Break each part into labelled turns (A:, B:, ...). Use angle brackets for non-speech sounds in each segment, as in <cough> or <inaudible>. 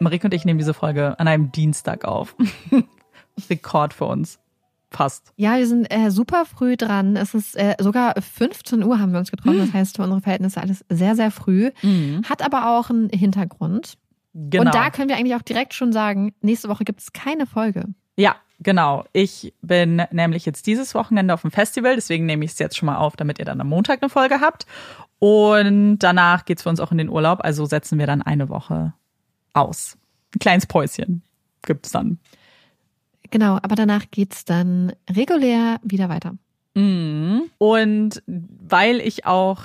A: Marike und ich nehmen diese Folge an einem Dienstag auf. <laughs> Rekord für uns. Fast.
B: Ja, wir sind äh, super früh dran. Es ist äh, sogar 15 Uhr haben wir uns getroffen. Das heißt, für unsere Verhältnisse alles sehr, sehr früh. Mhm. Hat aber auch einen Hintergrund. Genau. Und da können wir eigentlich auch direkt schon sagen, nächste Woche gibt es keine Folge.
A: Ja, genau. Ich bin nämlich jetzt dieses Wochenende auf dem Festival, deswegen nehme ich es jetzt schon mal auf, damit ihr dann am Montag eine Folge habt. Und danach geht es für uns auch in den Urlaub, also setzen wir dann eine Woche aus. Ein kleines Päuschen gibt es dann.
B: Genau, aber danach geht es dann regulär wieder weiter.
A: Mhm. Und weil ich auch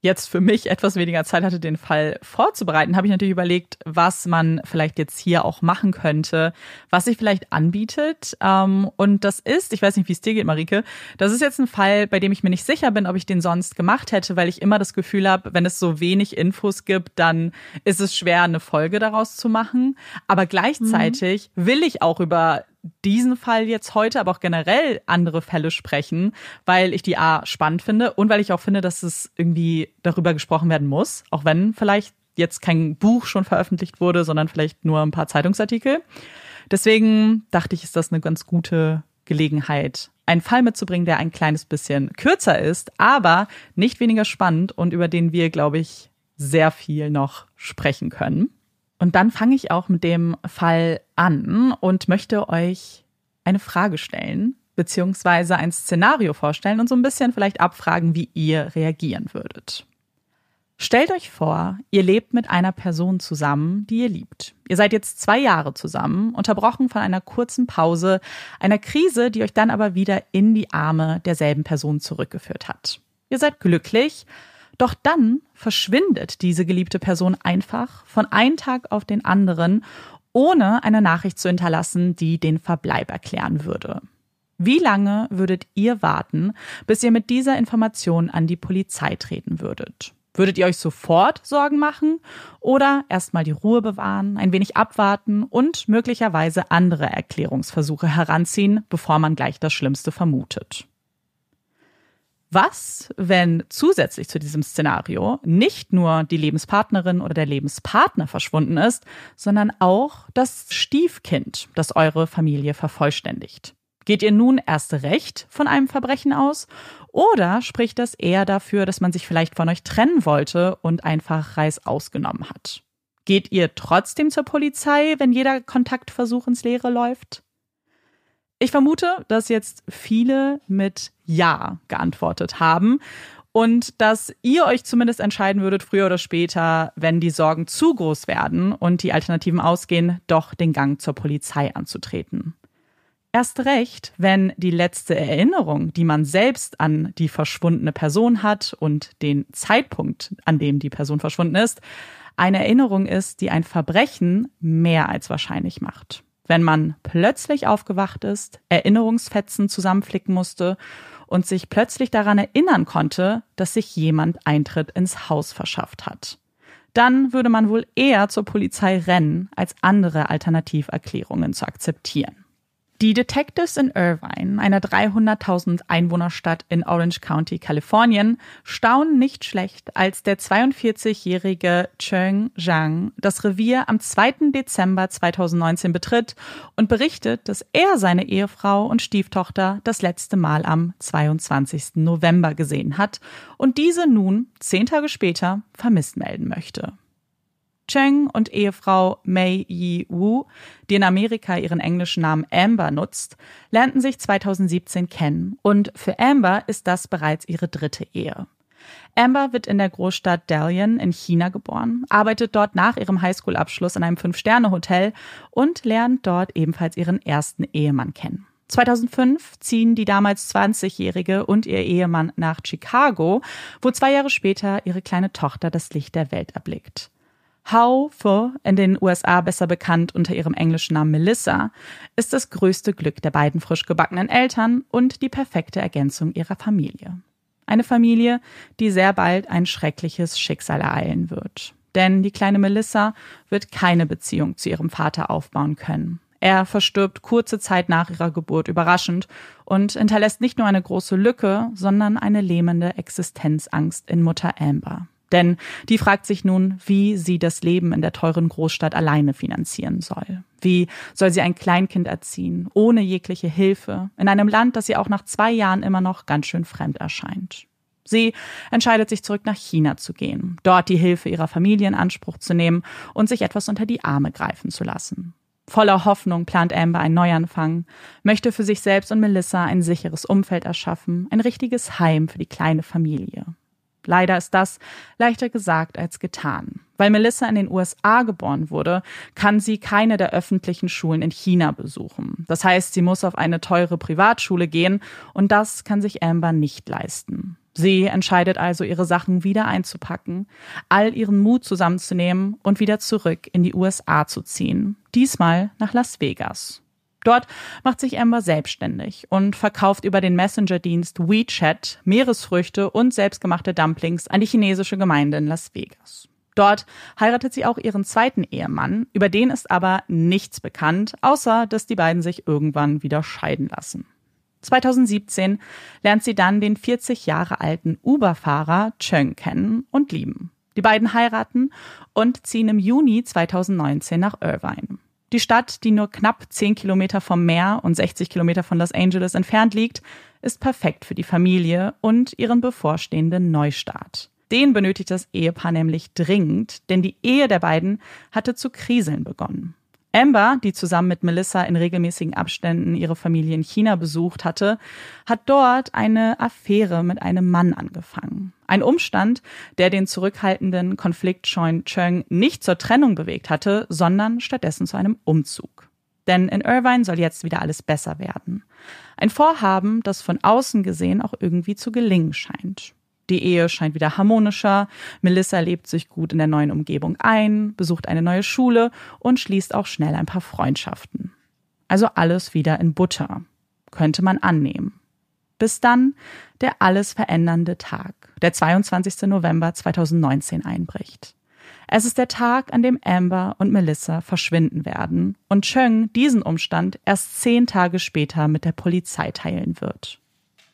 A: jetzt für mich etwas weniger Zeit hatte, den Fall vorzubereiten, habe ich natürlich überlegt, was man vielleicht jetzt hier auch machen könnte, was sich vielleicht anbietet. Ähm, und das ist, ich weiß nicht, wie es dir geht, Marike, das ist jetzt ein Fall, bei dem ich mir nicht sicher bin, ob ich den sonst gemacht hätte, weil ich immer das Gefühl habe, wenn es so wenig Infos gibt, dann ist es schwer, eine Folge daraus zu machen. Aber gleichzeitig mhm. will ich auch über diesen Fall jetzt heute, aber auch generell andere Fälle sprechen, weil ich die A spannend finde und weil ich auch finde, dass es irgendwie darüber gesprochen werden muss, auch wenn vielleicht jetzt kein Buch schon veröffentlicht wurde, sondern vielleicht nur ein paar Zeitungsartikel. Deswegen dachte ich, ist das eine ganz gute Gelegenheit, einen Fall mitzubringen, der ein kleines bisschen kürzer ist, aber nicht weniger spannend und über den wir, glaube ich, sehr viel noch sprechen können. Und dann fange ich auch mit dem Fall an und möchte euch eine Frage stellen, beziehungsweise ein Szenario vorstellen und so ein bisschen vielleicht abfragen, wie ihr reagieren würdet. Stellt euch vor, ihr lebt mit einer Person zusammen, die ihr liebt. Ihr seid jetzt zwei Jahre zusammen, unterbrochen von einer kurzen Pause, einer Krise, die euch dann aber wieder in die Arme derselben Person zurückgeführt hat. Ihr seid glücklich, doch dann verschwindet diese geliebte Person einfach von einem Tag auf den anderen, ohne eine Nachricht zu hinterlassen, die den Verbleib erklären würde. Wie lange würdet ihr warten, bis ihr mit dieser Information an die Polizei treten würdet? Würdet ihr euch sofort Sorgen machen oder erstmal die Ruhe bewahren, ein wenig abwarten und möglicherweise andere Erklärungsversuche heranziehen, bevor man gleich das Schlimmste vermutet? Was, wenn zusätzlich zu diesem Szenario nicht nur die Lebenspartnerin oder der Lebenspartner verschwunden ist, sondern auch das Stiefkind, das eure Familie vervollständigt? Geht ihr nun erst recht von einem Verbrechen aus oder spricht das eher dafür, dass man sich vielleicht von euch trennen wollte und einfach Reis ausgenommen hat? Geht ihr trotzdem zur Polizei, wenn jeder Kontaktversuch ins Leere läuft? Ich vermute, dass jetzt viele mit Ja geantwortet haben und dass ihr euch zumindest entscheiden würdet, früher oder später, wenn die Sorgen zu groß werden und die Alternativen ausgehen, doch den Gang zur Polizei anzutreten. Erst recht, wenn die letzte Erinnerung, die man selbst an die verschwundene Person hat und den Zeitpunkt, an dem die Person verschwunden ist, eine Erinnerung ist, die ein Verbrechen mehr als wahrscheinlich macht. Wenn man plötzlich aufgewacht ist, Erinnerungsfetzen zusammenflicken musste und sich plötzlich daran erinnern konnte, dass sich jemand Eintritt ins Haus verschafft hat. Dann würde man wohl eher zur Polizei rennen, als andere Alternativerklärungen zu akzeptieren. Die Detectives in Irvine, einer 300.000 Einwohnerstadt in Orange County, Kalifornien, staunen nicht schlecht, als der 42-jährige Cheng Zhang das Revier am 2. Dezember 2019 betritt und berichtet, dass er seine Ehefrau und Stieftochter das letzte Mal am 22. November gesehen hat und diese nun, zehn Tage später, vermisst melden möchte. Cheng und Ehefrau Mei Yi Wu, die in Amerika ihren englischen Namen Amber nutzt, lernten sich 2017 kennen und für Amber ist das bereits ihre dritte Ehe. Amber wird in der Großstadt Dalian in China geboren, arbeitet dort nach ihrem Highschool-Abschluss in einem Fünf-Sterne-Hotel und lernt dort ebenfalls ihren ersten Ehemann kennen. 2005 ziehen die damals 20-Jährige und ihr Ehemann nach Chicago, wo zwei Jahre später ihre kleine Tochter das Licht der Welt erblickt. Pho, in den USA besser bekannt unter ihrem englischen Namen Melissa, ist das größte Glück der beiden frisch gebackenen Eltern und die perfekte Ergänzung ihrer Familie. Eine Familie, die sehr bald ein schreckliches Schicksal ereilen wird. Denn die kleine Melissa wird keine Beziehung zu ihrem Vater aufbauen können. Er verstirbt kurze Zeit nach ihrer Geburt überraschend und hinterlässt nicht nur eine große Lücke, sondern eine lähmende Existenzangst in Mutter Amber. Denn die fragt sich nun, wie sie das Leben in der teuren Großstadt alleine finanzieren soll. Wie soll sie ein Kleinkind erziehen, ohne jegliche Hilfe, in einem Land, das ihr auch nach zwei Jahren immer noch ganz schön fremd erscheint. Sie entscheidet sich zurück nach China zu gehen, dort die Hilfe ihrer Familie in Anspruch zu nehmen und sich etwas unter die Arme greifen zu lassen. Voller Hoffnung plant Amber einen Neuanfang, möchte für sich selbst und Melissa ein sicheres Umfeld erschaffen, ein richtiges Heim für die kleine Familie. Leider ist das leichter gesagt als getan. Weil Melissa in den USA geboren wurde, kann sie keine der öffentlichen Schulen in China besuchen. Das heißt, sie muss auf eine teure Privatschule gehen und das kann sich Amber nicht leisten. Sie entscheidet also, ihre Sachen wieder einzupacken, all ihren Mut zusammenzunehmen und wieder zurück in die USA zu ziehen. Diesmal nach Las Vegas. Dort macht sich Amber selbstständig und verkauft über den Messenger-Dienst WeChat Meeresfrüchte und selbstgemachte Dumplings an die chinesische Gemeinde in Las Vegas. Dort heiratet sie auch ihren zweiten Ehemann, über den ist aber nichts bekannt, außer dass die beiden sich irgendwann wieder scheiden lassen. 2017 lernt sie dann den 40 Jahre alten Uber-Fahrer Cheng kennen und lieben. Die beiden heiraten und ziehen im Juni 2019 nach Irvine. Die Stadt, die nur knapp 10 Kilometer vom Meer und 60 Kilometer von Los Angeles entfernt liegt, ist perfekt für die Familie und ihren bevorstehenden Neustart. Den benötigt das Ehepaar nämlich dringend, denn die Ehe der beiden hatte zu kriseln begonnen. Amber, die zusammen mit Melissa in regelmäßigen Abständen ihre Familie in China besucht hatte, hat dort eine Affäre mit einem Mann angefangen. Ein Umstand, der den zurückhaltenden, konfliktscheuen Cheng nicht zur Trennung bewegt hatte, sondern stattdessen zu einem Umzug. Denn in Irvine soll jetzt wieder alles besser werden. Ein Vorhaben, das von außen gesehen auch irgendwie zu gelingen scheint. Die Ehe scheint wieder harmonischer. Melissa lebt sich gut in der neuen Umgebung ein, besucht eine neue Schule und schließt auch schnell ein paar Freundschaften. Also alles wieder in Butter. Könnte man annehmen. Bis dann der alles verändernde Tag, der 22. November 2019 einbricht. Es ist der Tag, an dem Amber und Melissa verschwinden werden und Cheng diesen Umstand erst zehn Tage später mit der Polizei teilen wird.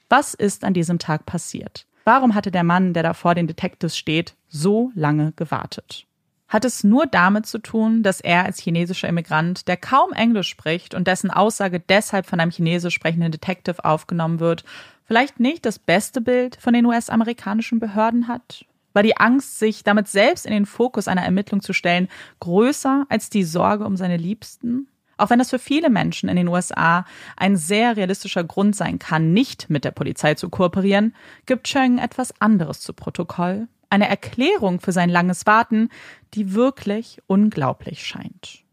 A: Was ist an diesem Tag passiert? Warum hatte der Mann, der da vor den Detectives steht, so lange gewartet? Hat es nur damit zu tun, dass er als chinesischer Immigrant, der kaum Englisch spricht und dessen Aussage deshalb von einem chinesisch sprechenden Detective aufgenommen wird, vielleicht nicht das beste Bild von den US-amerikanischen Behörden hat? War die Angst, sich damit selbst in den Fokus einer Ermittlung zu stellen, größer als die Sorge um seine Liebsten? Auch wenn das für viele Menschen in den USA ein sehr realistischer Grund sein kann, nicht mit der Polizei zu kooperieren, gibt Cheng etwas anderes zu Protokoll. Eine Erklärung für sein langes Warten, die wirklich unglaublich scheint.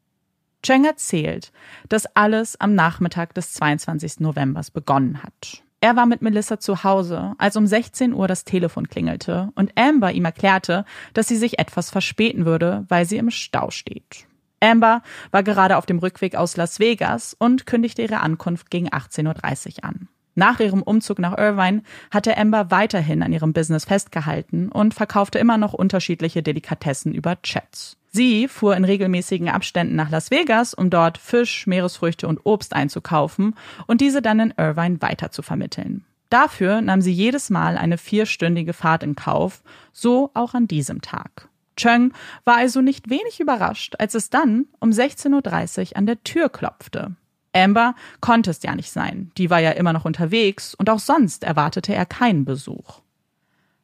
A: Cheng erzählt, dass alles am Nachmittag des 22. November begonnen hat. Er war mit Melissa zu Hause, als um 16 Uhr das Telefon klingelte und Amber ihm erklärte, dass sie sich etwas verspäten würde, weil sie im Stau steht. Amber war gerade auf dem Rückweg aus Las Vegas und kündigte ihre Ankunft gegen 18.30 Uhr an. Nach ihrem Umzug nach Irvine hatte Amber weiterhin an ihrem Business festgehalten und verkaufte immer noch unterschiedliche Delikatessen über Chats. Sie fuhr in regelmäßigen Abständen nach Las Vegas, um dort Fisch, Meeresfrüchte und Obst einzukaufen und diese dann in Irvine weiter zu vermitteln. Dafür nahm sie jedes Mal eine vierstündige Fahrt in Kauf, so auch an diesem Tag. Cheng war also nicht wenig überrascht, als es dann um 16.30 Uhr an der Tür klopfte. Amber konnte es ja nicht sein, die war ja immer noch unterwegs und auch sonst erwartete er keinen Besuch.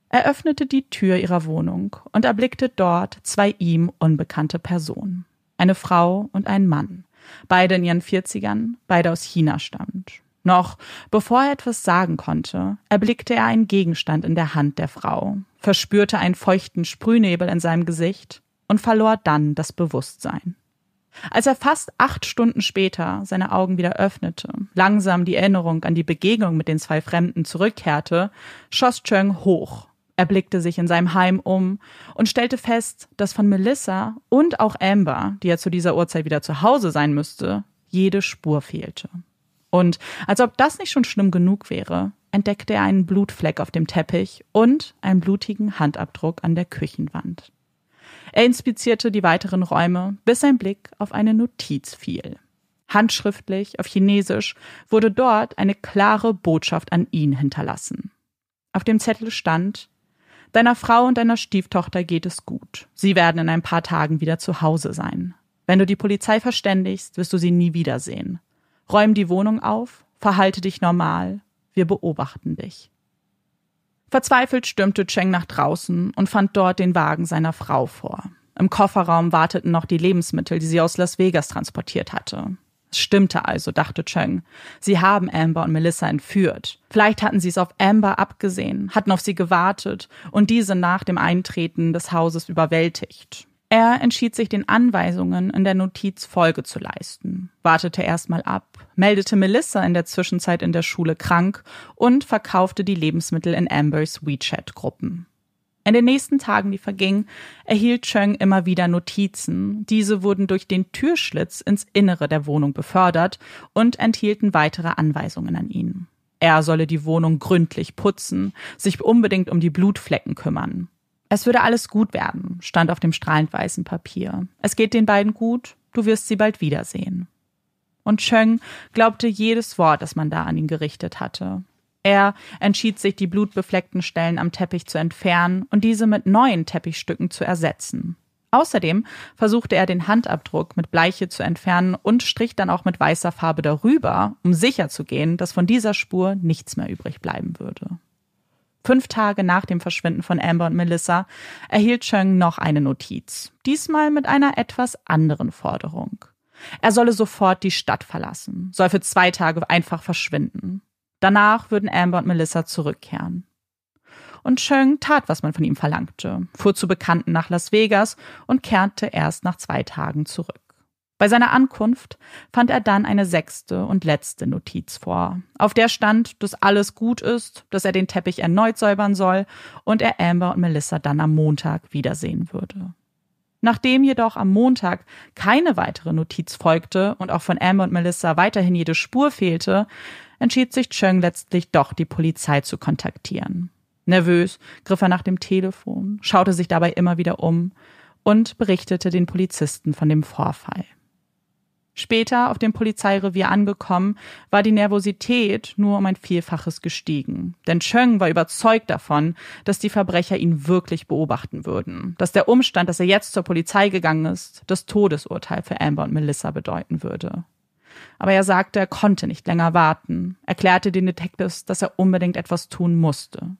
A: Er öffnete die Tür ihrer Wohnung und erblickte dort zwei ihm unbekannte Personen. Eine Frau und ein Mann, beide in ihren Vierzigern, beide aus China stammt. Noch bevor er etwas sagen konnte, erblickte er einen Gegenstand in der Hand der Frau, verspürte einen feuchten Sprühnebel in seinem Gesicht und verlor dann das Bewusstsein. Als er fast acht Stunden später seine Augen wieder öffnete, langsam die Erinnerung an die Begegnung mit den zwei Fremden zurückkehrte, schoss Cheng hoch. Er blickte sich in seinem Heim um und stellte fest, dass von Melissa und auch Amber, die ja zu dieser Uhrzeit wieder zu Hause sein müsste, jede Spur fehlte. Und als ob das nicht schon schlimm genug wäre, entdeckte er einen Blutfleck auf dem Teppich und einen blutigen Handabdruck an der Küchenwand. Er inspizierte die weiteren Räume, bis sein Blick auf eine Notiz fiel. Handschriftlich auf Chinesisch wurde dort eine klare Botschaft an ihn hinterlassen. Auf dem Zettel stand Deiner Frau und deiner Stieftochter geht es gut. Sie werden in ein paar Tagen wieder zu Hause sein. Wenn du die Polizei verständigst, wirst du sie nie wiedersehen. Räum die Wohnung auf, verhalte dich normal, wir beobachten dich. Verzweifelt stürmte Cheng nach draußen und fand dort den Wagen seiner Frau vor. Im Kofferraum warteten noch die Lebensmittel, die sie aus Las Vegas transportiert hatte. Es stimmte also, dachte Cheng. Sie haben Amber und Melissa entführt. Vielleicht hatten sie es auf Amber abgesehen, hatten auf sie gewartet und diese nach dem Eintreten des Hauses überwältigt. Er entschied sich, den Anweisungen in der Notiz Folge zu leisten, wartete erstmal ab, meldete Melissa in der Zwischenzeit in der Schule krank und verkaufte die Lebensmittel in Ambers WeChat-Gruppen. In den nächsten Tagen, die vergingen, erhielt Cheng immer wieder Notizen. Diese wurden durch den Türschlitz ins Innere der Wohnung befördert und enthielten weitere Anweisungen an ihn. Er solle die Wohnung gründlich putzen, sich unbedingt um die Blutflecken kümmern. Es würde alles gut werden, stand auf dem strahlend weißen Papier. Es geht den beiden gut, du wirst sie bald wiedersehen. Und Cheng glaubte jedes Wort, das man da an ihn gerichtet hatte. Er entschied sich, die blutbefleckten Stellen am Teppich zu entfernen und diese mit neuen Teppichstücken zu ersetzen. Außerdem versuchte er den Handabdruck mit Bleiche zu entfernen und strich dann auch mit weißer Farbe darüber, um sicherzugehen, dass von dieser Spur nichts mehr übrig bleiben würde. Fünf Tage nach dem Verschwinden von Amber und Melissa erhielt Chung noch eine Notiz, diesmal mit einer etwas anderen Forderung. Er solle sofort die Stadt verlassen, soll für zwei Tage einfach verschwinden. Danach würden Amber und Melissa zurückkehren. Und Chung tat, was man von ihm verlangte, fuhr zu Bekannten nach Las Vegas und kehrte erst nach zwei Tagen zurück. Bei seiner Ankunft fand er dann eine sechste und letzte Notiz vor, auf der stand, dass alles gut ist, dass er den Teppich erneut säubern soll und er Amber und Melissa dann am Montag wiedersehen würde. Nachdem jedoch am Montag keine weitere Notiz folgte und auch von Amber und Melissa weiterhin jede Spur fehlte, entschied sich Chung letztlich doch, die Polizei zu kontaktieren. Nervös griff er nach dem Telefon, schaute sich dabei immer wieder um und berichtete den Polizisten von dem Vorfall. Später auf dem Polizeirevier angekommen, war die Nervosität nur um ein Vielfaches gestiegen. Denn Cheng war überzeugt davon, dass die Verbrecher ihn wirklich beobachten würden. Dass der Umstand, dass er jetzt zur Polizei gegangen ist, das Todesurteil für Amber und Melissa bedeuten würde. Aber er sagte, er konnte nicht länger warten, erklärte den Detectives, dass er unbedingt etwas tun musste.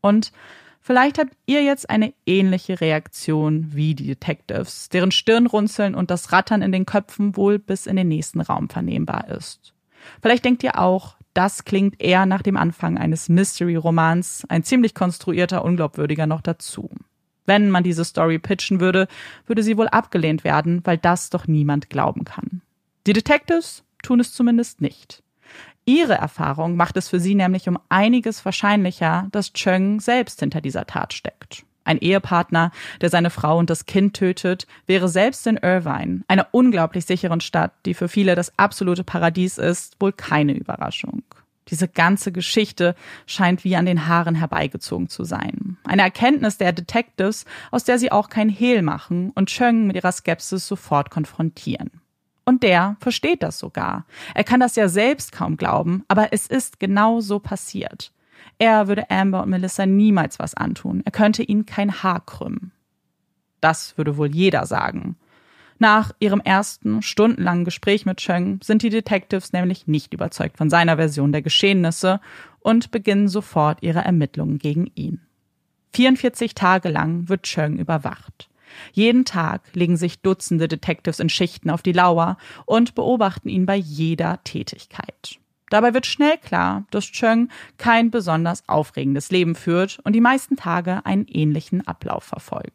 A: Und Vielleicht habt ihr jetzt eine ähnliche Reaktion wie die Detectives, deren Stirnrunzeln und das Rattern in den Köpfen wohl bis in den nächsten Raum vernehmbar ist. Vielleicht denkt ihr auch, das klingt eher nach dem Anfang eines Mystery-Romans, ein ziemlich konstruierter, unglaubwürdiger noch dazu. Wenn man diese Story pitchen würde, würde sie wohl abgelehnt werden, weil das doch niemand glauben kann. Die Detectives tun es zumindest nicht. Ihre Erfahrung macht es für sie nämlich um einiges wahrscheinlicher, dass Cheng selbst hinter dieser Tat steckt. Ein Ehepartner, der seine Frau und das Kind tötet, wäre selbst in Irvine, einer unglaublich sicheren Stadt, die für viele das absolute Paradies ist, wohl keine Überraschung. Diese ganze Geschichte scheint wie an den Haaren herbeigezogen zu sein. Eine Erkenntnis der Detectives, aus der sie auch kein Hehl machen und Cheng mit ihrer Skepsis sofort konfrontieren. Und der versteht das sogar. Er kann das ja selbst kaum glauben, aber es ist genau so passiert. Er würde Amber und Melissa niemals was antun. Er könnte ihnen kein Haar krümmen. Das würde wohl jeder sagen. Nach ihrem ersten stundenlangen Gespräch mit Cheng sind die Detectives nämlich nicht überzeugt von seiner Version der Geschehnisse und beginnen sofort ihre Ermittlungen gegen ihn. 44 Tage lang wird Cheng überwacht. Jeden Tag legen sich Dutzende Detectives in Schichten auf die Lauer und beobachten ihn bei jeder Tätigkeit. Dabei wird schnell klar, dass Cheng kein besonders aufregendes Leben führt und die meisten Tage einen ähnlichen Ablauf verfolgen.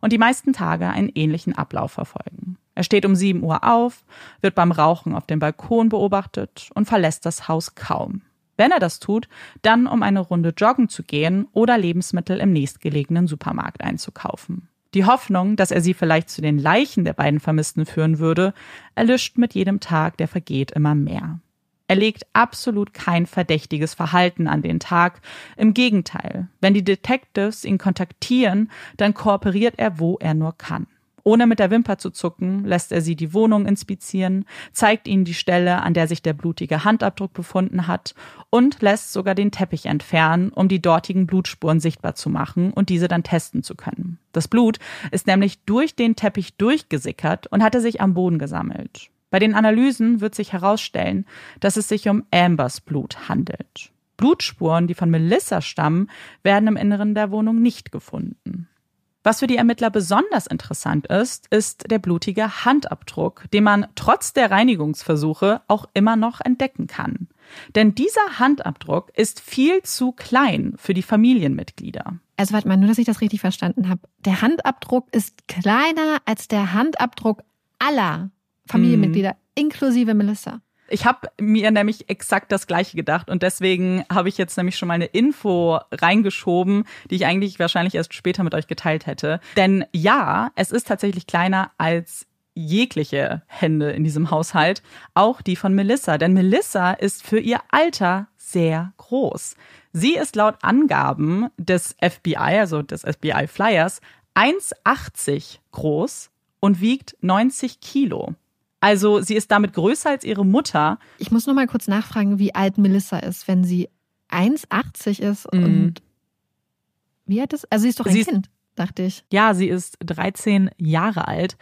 A: Und die meisten Tage einen ähnlichen Ablauf verfolgen. Er steht um 7 Uhr auf, wird beim Rauchen auf dem Balkon beobachtet und verlässt das Haus kaum. Wenn er das tut, dann um eine Runde joggen zu gehen oder Lebensmittel im nächstgelegenen Supermarkt einzukaufen. Die Hoffnung, dass er sie vielleicht zu den Leichen der beiden Vermissten führen würde, erlischt mit jedem Tag, der vergeht, immer mehr. Er legt absolut kein verdächtiges Verhalten an den Tag. Im Gegenteil, wenn die Detectives ihn kontaktieren, dann kooperiert er, wo er nur kann. Ohne mit der Wimper zu zucken, lässt er sie die Wohnung inspizieren, zeigt ihnen die Stelle, an der sich der blutige Handabdruck befunden hat und lässt sogar den Teppich entfernen, um die dortigen Blutspuren sichtbar zu machen und diese dann testen zu können. Das Blut ist nämlich durch den Teppich durchgesickert und hatte sich am Boden gesammelt. Bei den Analysen wird sich herausstellen, dass es sich um Ambers Blut handelt. Blutspuren, die von Melissa stammen, werden im Inneren der Wohnung nicht gefunden. Was für die Ermittler besonders interessant ist, ist der blutige Handabdruck, den man trotz der Reinigungsversuche auch immer noch entdecken kann. Denn dieser Handabdruck ist viel zu klein für die Familienmitglieder.
B: Also warte mal, nur dass ich das richtig verstanden habe. Der Handabdruck ist kleiner als der Handabdruck aller Familienmitglieder, hm. inklusive Melissa.
A: Ich habe mir nämlich exakt das gleiche gedacht und deswegen habe ich jetzt nämlich schon mal eine Info reingeschoben, die ich eigentlich wahrscheinlich erst später mit euch geteilt hätte. Denn ja, es ist tatsächlich kleiner als jegliche Hände in diesem Haushalt, auch die von Melissa. Denn Melissa ist für ihr Alter sehr groß. Sie ist laut Angaben des FBI, also des FBI Flyers, 1,80 groß und wiegt 90 Kilo. Also sie ist damit größer als ihre Mutter.
B: Ich muss noch mal kurz nachfragen, wie alt Melissa ist, wenn sie 1,80 ist
A: Mhm.
B: und wie alt ist? Also sie ist doch ein
A: Sie ist-
B: Kind, dachte ich.
A: Ja, sie ist 13 Jahre alt.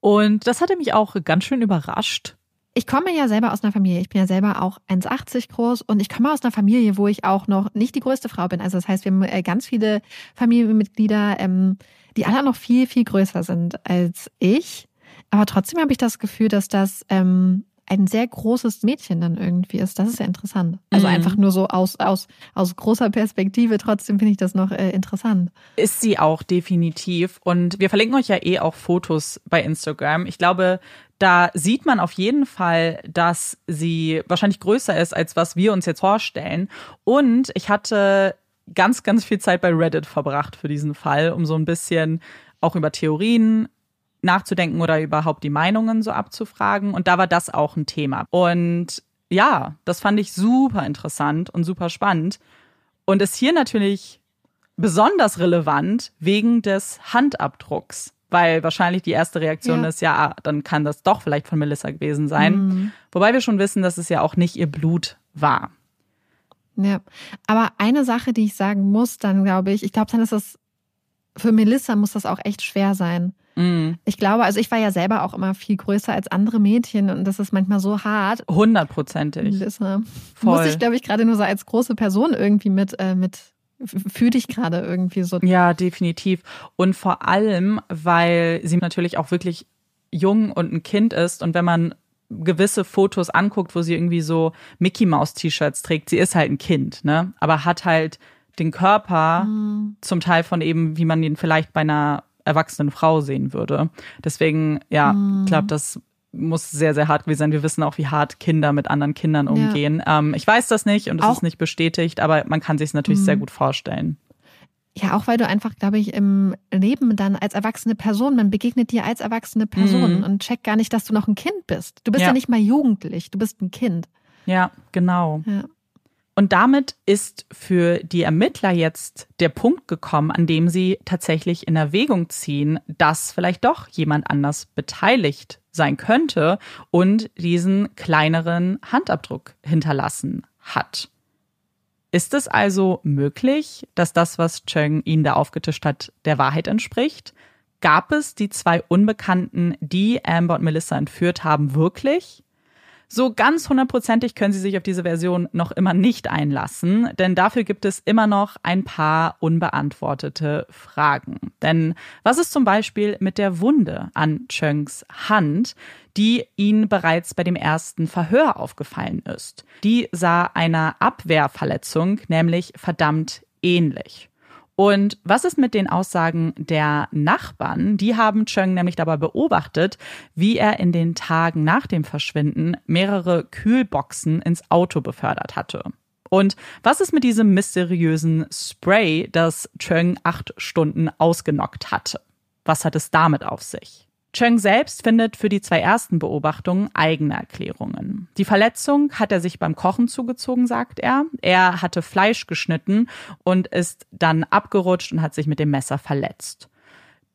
A: Und das hatte mich auch ganz schön überrascht.
B: Ich komme ja selber aus einer Familie. Ich bin ja selber auch 1,80 groß und ich komme aus einer Familie, wo ich auch noch nicht die größte Frau bin. Also das heißt, wir haben äh, ganz viele Familienmitglieder, ähm, die alle noch viel, viel größer sind als ich. Aber trotzdem habe ich das Gefühl, dass das ähm, ein sehr großes Mädchen dann irgendwie ist. Das ist ja interessant. Also
A: Mhm.
B: einfach nur so aus, aus, aus großer Perspektive. Trotzdem finde ich das noch äh, interessant.
A: Ist sie auch definitiv. Und wir verlinken euch ja eh auch Fotos bei Instagram. Ich glaube, da sieht man auf jeden Fall, dass sie wahrscheinlich größer ist, als was wir uns jetzt vorstellen. Und ich hatte ganz, ganz viel Zeit bei Reddit verbracht für diesen Fall, um so ein bisschen auch über Theorien nachzudenken oder überhaupt die Meinungen so abzufragen. Und da war das auch ein Thema. Und ja, das fand ich super interessant und super spannend. Und ist hier natürlich besonders relevant wegen des Handabdrucks. Weil wahrscheinlich die erste Reaktion
B: Ja.
A: ist, ja, ah, dann kann das doch vielleicht von Melissa gewesen sein. Wobei wir schon wissen, dass es ja auch nicht ihr Blut war.
B: Ja, aber eine Sache, die ich sagen muss, dann glaube ich, ich glaube, dann ist es für Melissa muss das auch echt schwer sein.
A: Mm,
B: Ich glaube, also ich war ja selber auch immer viel größer als andere Mädchen und das ist manchmal so hart.
A: Hundertprozentig. Voll.
B: muss ich, glaube ich, gerade nur so als große Person irgendwie mit, äh, mit fühle dich gerade irgendwie so.
A: Ja, definitiv. Und vor allem, weil sie natürlich auch wirklich jung und ein Kind ist und wenn man gewisse Fotos anguckt, wo sie irgendwie so Mickey Mouse T-Shirts trägt, sie ist halt ein Kind, ne? Aber hat halt den Körper zum Teil von eben, wie man ihn vielleicht bei einer erwachsenen Frau sehen würde. Deswegen, ja, ich glaube, das muss sehr, sehr hart gewesen sein. Wir wissen auch, wie hart Kinder mit anderen Kindern umgehen. Ähm, ich weiß das nicht und es ist nicht bestätigt, aber man kann sich es natürlich sehr gut vorstellen.
B: Ja, auch weil du einfach, glaube ich, im Leben dann als erwachsene Person, man begegnet dir als erwachsene Person
A: Mhm.
B: und checkt gar nicht, dass du noch ein Kind bist. Du bist ja,
A: Ja.
B: nicht mal jugendlich, du bist ein Kind.
A: Ja, genau.
B: Ja.
A: Und damit ist für die Ermittler jetzt der Punkt gekommen, an dem sie tatsächlich in Erwägung ziehen, dass vielleicht doch jemand anders beteiligt sein könnte und diesen kleineren Handabdruck hinterlassen hat. Ist es also möglich, dass das, was Cheng ihnen da aufgetischt hat, der Wahrheit entspricht? Gab es die zwei Unbekannten, die Amber und Melissa entführt haben, wirklich? So ganz hundertprozentig können Sie sich auf diese Version noch immer nicht einlassen, denn dafür gibt es immer noch ein paar unbeantwortete Fragen. Denn was ist zum Beispiel mit der Wunde an Chunks Hand, die Ihnen bereits bei dem ersten Verhör aufgefallen ist? Die sah einer Abwehrverletzung nämlich verdammt ähnlich. Und was ist mit den Aussagen der Nachbarn? Die haben Cheng nämlich dabei beobachtet, wie er in den Tagen nach dem Verschwinden mehrere Kühlboxen ins Auto befördert hatte. Und was ist mit diesem mysteriösen Spray, das Cheng acht Stunden ausgenockt hatte? Was hat es damit auf sich? Cheng selbst findet für die zwei ersten Beobachtungen eigene Erklärungen. Die Verletzung hat er sich beim Kochen zugezogen, sagt er. Er hatte Fleisch geschnitten und ist dann abgerutscht und hat sich mit dem Messer verletzt.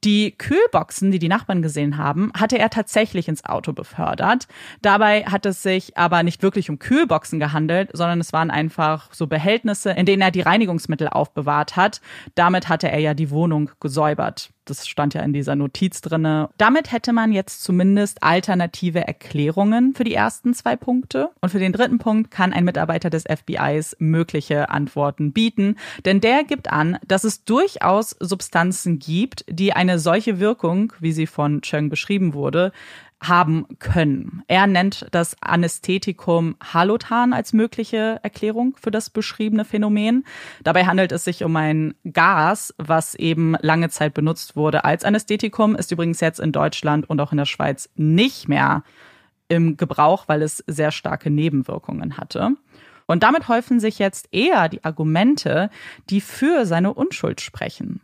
A: Die Kühlboxen, die die Nachbarn gesehen haben, hatte er tatsächlich ins Auto befördert. Dabei hat es sich aber nicht wirklich um Kühlboxen gehandelt, sondern es waren einfach so Behältnisse, in denen er die Reinigungsmittel aufbewahrt hat. Damit hatte er ja die Wohnung gesäubert. Das stand ja in dieser Notiz drinne. Damit hätte man jetzt zumindest alternative Erklärungen für die ersten zwei Punkte. Und für den dritten Punkt kann ein Mitarbeiter des FBIs mögliche Antworten bieten. Denn der gibt an, dass es durchaus Substanzen gibt, die eine solche Wirkung, wie sie von Cheng beschrieben wurde, haben können. Er nennt das Anästhetikum Halotan als mögliche Erklärung für das beschriebene Phänomen. Dabei handelt es sich um ein Gas, was eben lange Zeit benutzt wurde als Anästhetikum, ist übrigens jetzt in Deutschland und auch in der Schweiz nicht mehr im Gebrauch, weil es sehr starke Nebenwirkungen hatte. Und damit häufen sich jetzt eher die Argumente, die für seine Unschuld sprechen.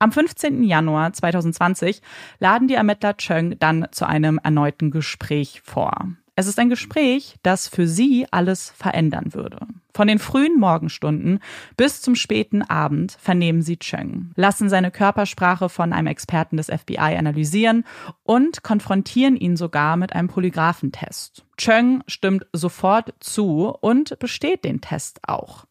A: Am 15. Januar 2020 laden die Ermittler Cheng dann zu einem erneuten Gespräch vor. Es ist ein Gespräch, das für sie alles verändern würde. Von den frühen Morgenstunden bis zum späten Abend vernehmen sie Cheng, lassen seine Körpersprache von einem Experten des FBI analysieren und konfrontieren ihn sogar mit einem Polygraphentest. Cheng stimmt sofort zu und besteht den Test auch.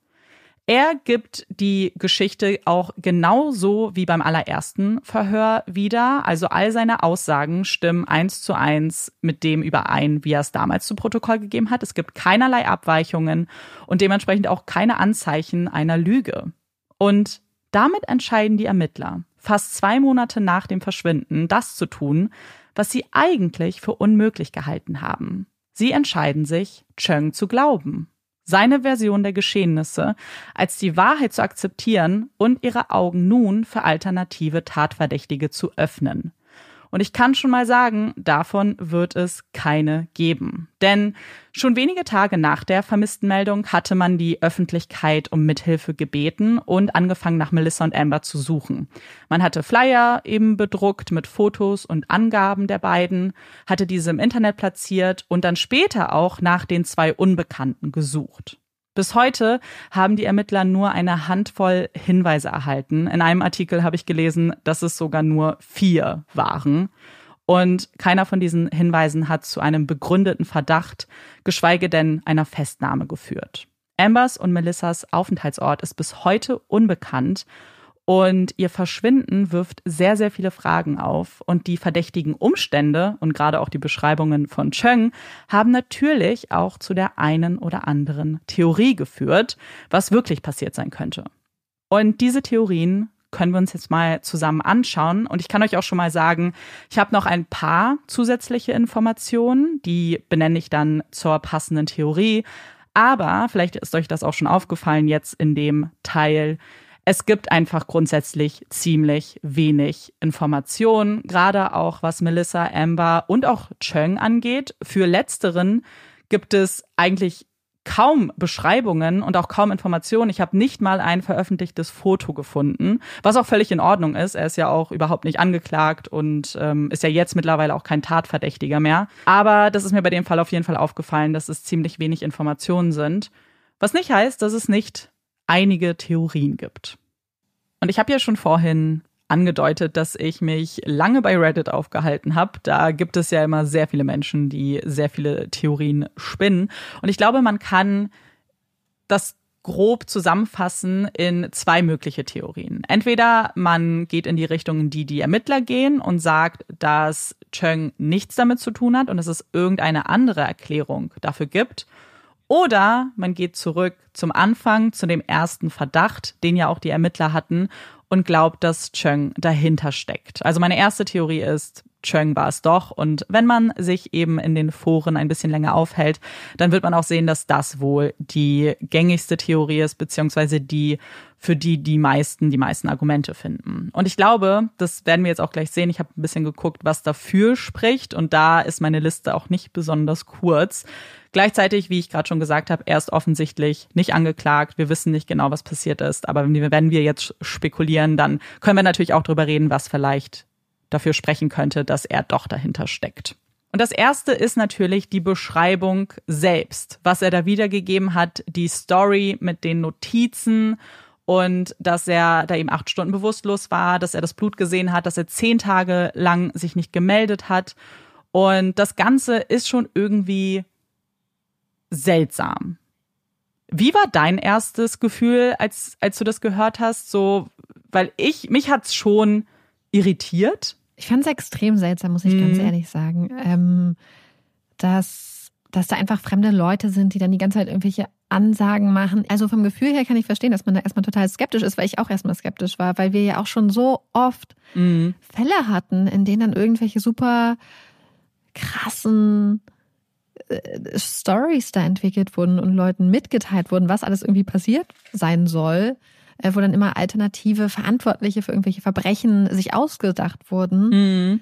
A: Er gibt die Geschichte auch genauso wie beim allerersten Verhör wieder. Also all seine Aussagen stimmen eins zu eins mit dem überein, wie er es damals zu Protokoll gegeben hat. Es gibt keinerlei Abweichungen und dementsprechend auch keine Anzeichen einer Lüge. Und damit entscheiden die Ermittler, fast zwei Monate nach dem Verschwinden, das zu tun, was sie eigentlich für unmöglich gehalten haben. Sie entscheiden sich, Cheng zu glauben seine Version der Geschehnisse als die Wahrheit zu akzeptieren und ihre Augen nun für alternative Tatverdächtige zu öffnen. Und ich kann schon mal sagen, davon wird es keine geben. Denn schon wenige Tage nach der vermissten Meldung hatte man die Öffentlichkeit um Mithilfe gebeten und angefangen nach Melissa und Amber zu suchen. Man hatte Flyer eben bedruckt mit Fotos und Angaben der beiden, hatte diese im Internet platziert und dann später auch nach den zwei Unbekannten gesucht. Bis heute haben die Ermittler nur eine Handvoll Hinweise erhalten. In einem Artikel habe ich gelesen, dass es sogar nur vier waren. Und keiner von diesen Hinweisen hat zu einem begründeten Verdacht, geschweige denn einer Festnahme geführt. Ambers und Melissas Aufenthaltsort ist bis heute unbekannt und ihr Verschwinden wirft sehr, sehr viele Fragen auf. Und die verdächtigen Umstände und gerade auch die Beschreibungen von Cheng haben natürlich auch zu der einen oder anderen Theorie geführt, was wirklich passiert sein könnte. Und diese Theorien können wir uns jetzt mal zusammen anschauen. Und ich kann euch auch schon mal sagen, ich habe noch ein paar zusätzliche Informationen, die benenne ich dann zur passenden Theorie. Aber vielleicht ist euch das auch schon aufgefallen jetzt in dem Teil, es gibt einfach grundsätzlich ziemlich wenig Informationen, gerade auch was Melissa, Amber und auch Cheng angeht. Für letzteren gibt es eigentlich kaum Beschreibungen und auch kaum Informationen. Ich habe nicht mal ein veröffentlichtes Foto gefunden, was auch völlig in Ordnung ist. Er ist ja auch überhaupt nicht angeklagt und ähm, ist ja jetzt mittlerweile auch kein Tatverdächtiger mehr. Aber das ist mir bei dem Fall auf jeden Fall aufgefallen, dass es ziemlich wenig Informationen sind. Was nicht heißt, dass es nicht einige Theorien gibt. Und ich habe ja schon vorhin angedeutet, dass ich mich lange bei Reddit aufgehalten habe. Da gibt es ja immer sehr viele Menschen, die sehr viele Theorien spinnen. Und ich glaube, man kann das grob zusammenfassen in zwei mögliche Theorien. Entweder man geht in die Richtung, in die die Ermittler gehen und sagt, dass Cheng nichts damit zu tun hat und dass es irgendeine andere Erklärung dafür gibt. Oder man geht zurück zum Anfang, zu dem ersten Verdacht, den ja auch die Ermittler hatten und glaubt, dass Cheng dahinter steckt. Also meine erste Theorie ist, Cheng war es doch. Und wenn man sich eben in den Foren ein bisschen länger aufhält, dann wird man auch sehen, dass das wohl die gängigste Theorie ist, beziehungsweise die, für die die meisten die meisten Argumente finden. Und ich glaube, das werden wir jetzt auch gleich sehen. Ich habe ein bisschen geguckt, was dafür spricht. Und da ist meine Liste auch nicht besonders kurz. Gleichzeitig, wie ich gerade schon gesagt habe, er ist offensichtlich nicht angeklagt. Wir wissen nicht genau, was passiert ist. Aber wenn wir jetzt spekulieren, dann können wir natürlich auch darüber reden, was vielleicht dafür sprechen könnte, dass er doch dahinter steckt. Und das erste ist natürlich die Beschreibung selbst, was er da wiedergegeben hat, die Story mit den Notizen und dass er da eben acht Stunden bewusstlos war, dass er das Blut gesehen hat, dass er zehn Tage lang sich nicht gemeldet hat. Und das Ganze ist schon irgendwie seltsam. Wie war dein erstes Gefühl, als, als du das gehört hast? So, weil ich, mich hat's schon irritiert.
B: Ich fand es extrem seltsam, muss ich mhm. ganz ehrlich sagen. Ähm, dass, dass da einfach fremde Leute sind, die dann die ganze Zeit irgendwelche Ansagen machen. Also vom Gefühl her kann ich verstehen, dass man da erstmal total skeptisch ist, weil ich auch erstmal skeptisch war, weil wir ja auch schon so oft mhm. Fälle hatten, in denen dann irgendwelche super krassen Stories da entwickelt wurden und Leuten mitgeteilt wurden, was alles irgendwie passiert sein soll, äh, wo dann immer alternative Verantwortliche für irgendwelche Verbrechen sich ausgedacht wurden. Mhm.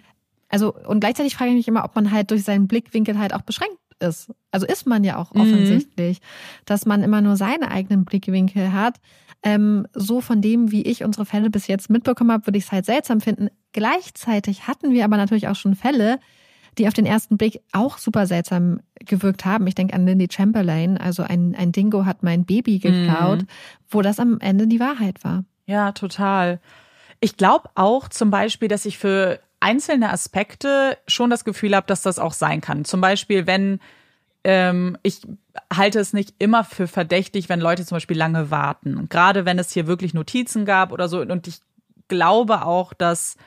B: Also, und gleichzeitig frage ich mich immer, ob man halt durch seinen Blickwinkel halt auch beschränkt ist. Also ist man ja auch mhm. offensichtlich, mhm. dass man immer nur seine eigenen Blickwinkel hat. Ähm, so von dem, wie ich unsere Fälle bis jetzt mitbekommen habe, würde ich es halt seltsam finden. Gleichzeitig hatten wir aber natürlich auch schon Fälle, die auf den ersten Blick auch super seltsam gewirkt haben. Ich denke an Lindy Chamberlain, also ein, ein Dingo hat mein Baby geklaut, mhm. wo das am Ende die Wahrheit war.
A: Ja, total. Ich glaube auch zum Beispiel, dass ich für einzelne Aspekte schon das Gefühl habe, dass das auch sein kann. Zum Beispiel, wenn ähm, ich halte es nicht immer für verdächtig, wenn Leute zum Beispiel lange warten. Gerade wenn es hier wirklich Notizen gab oder so. Und ich glaube auch, dass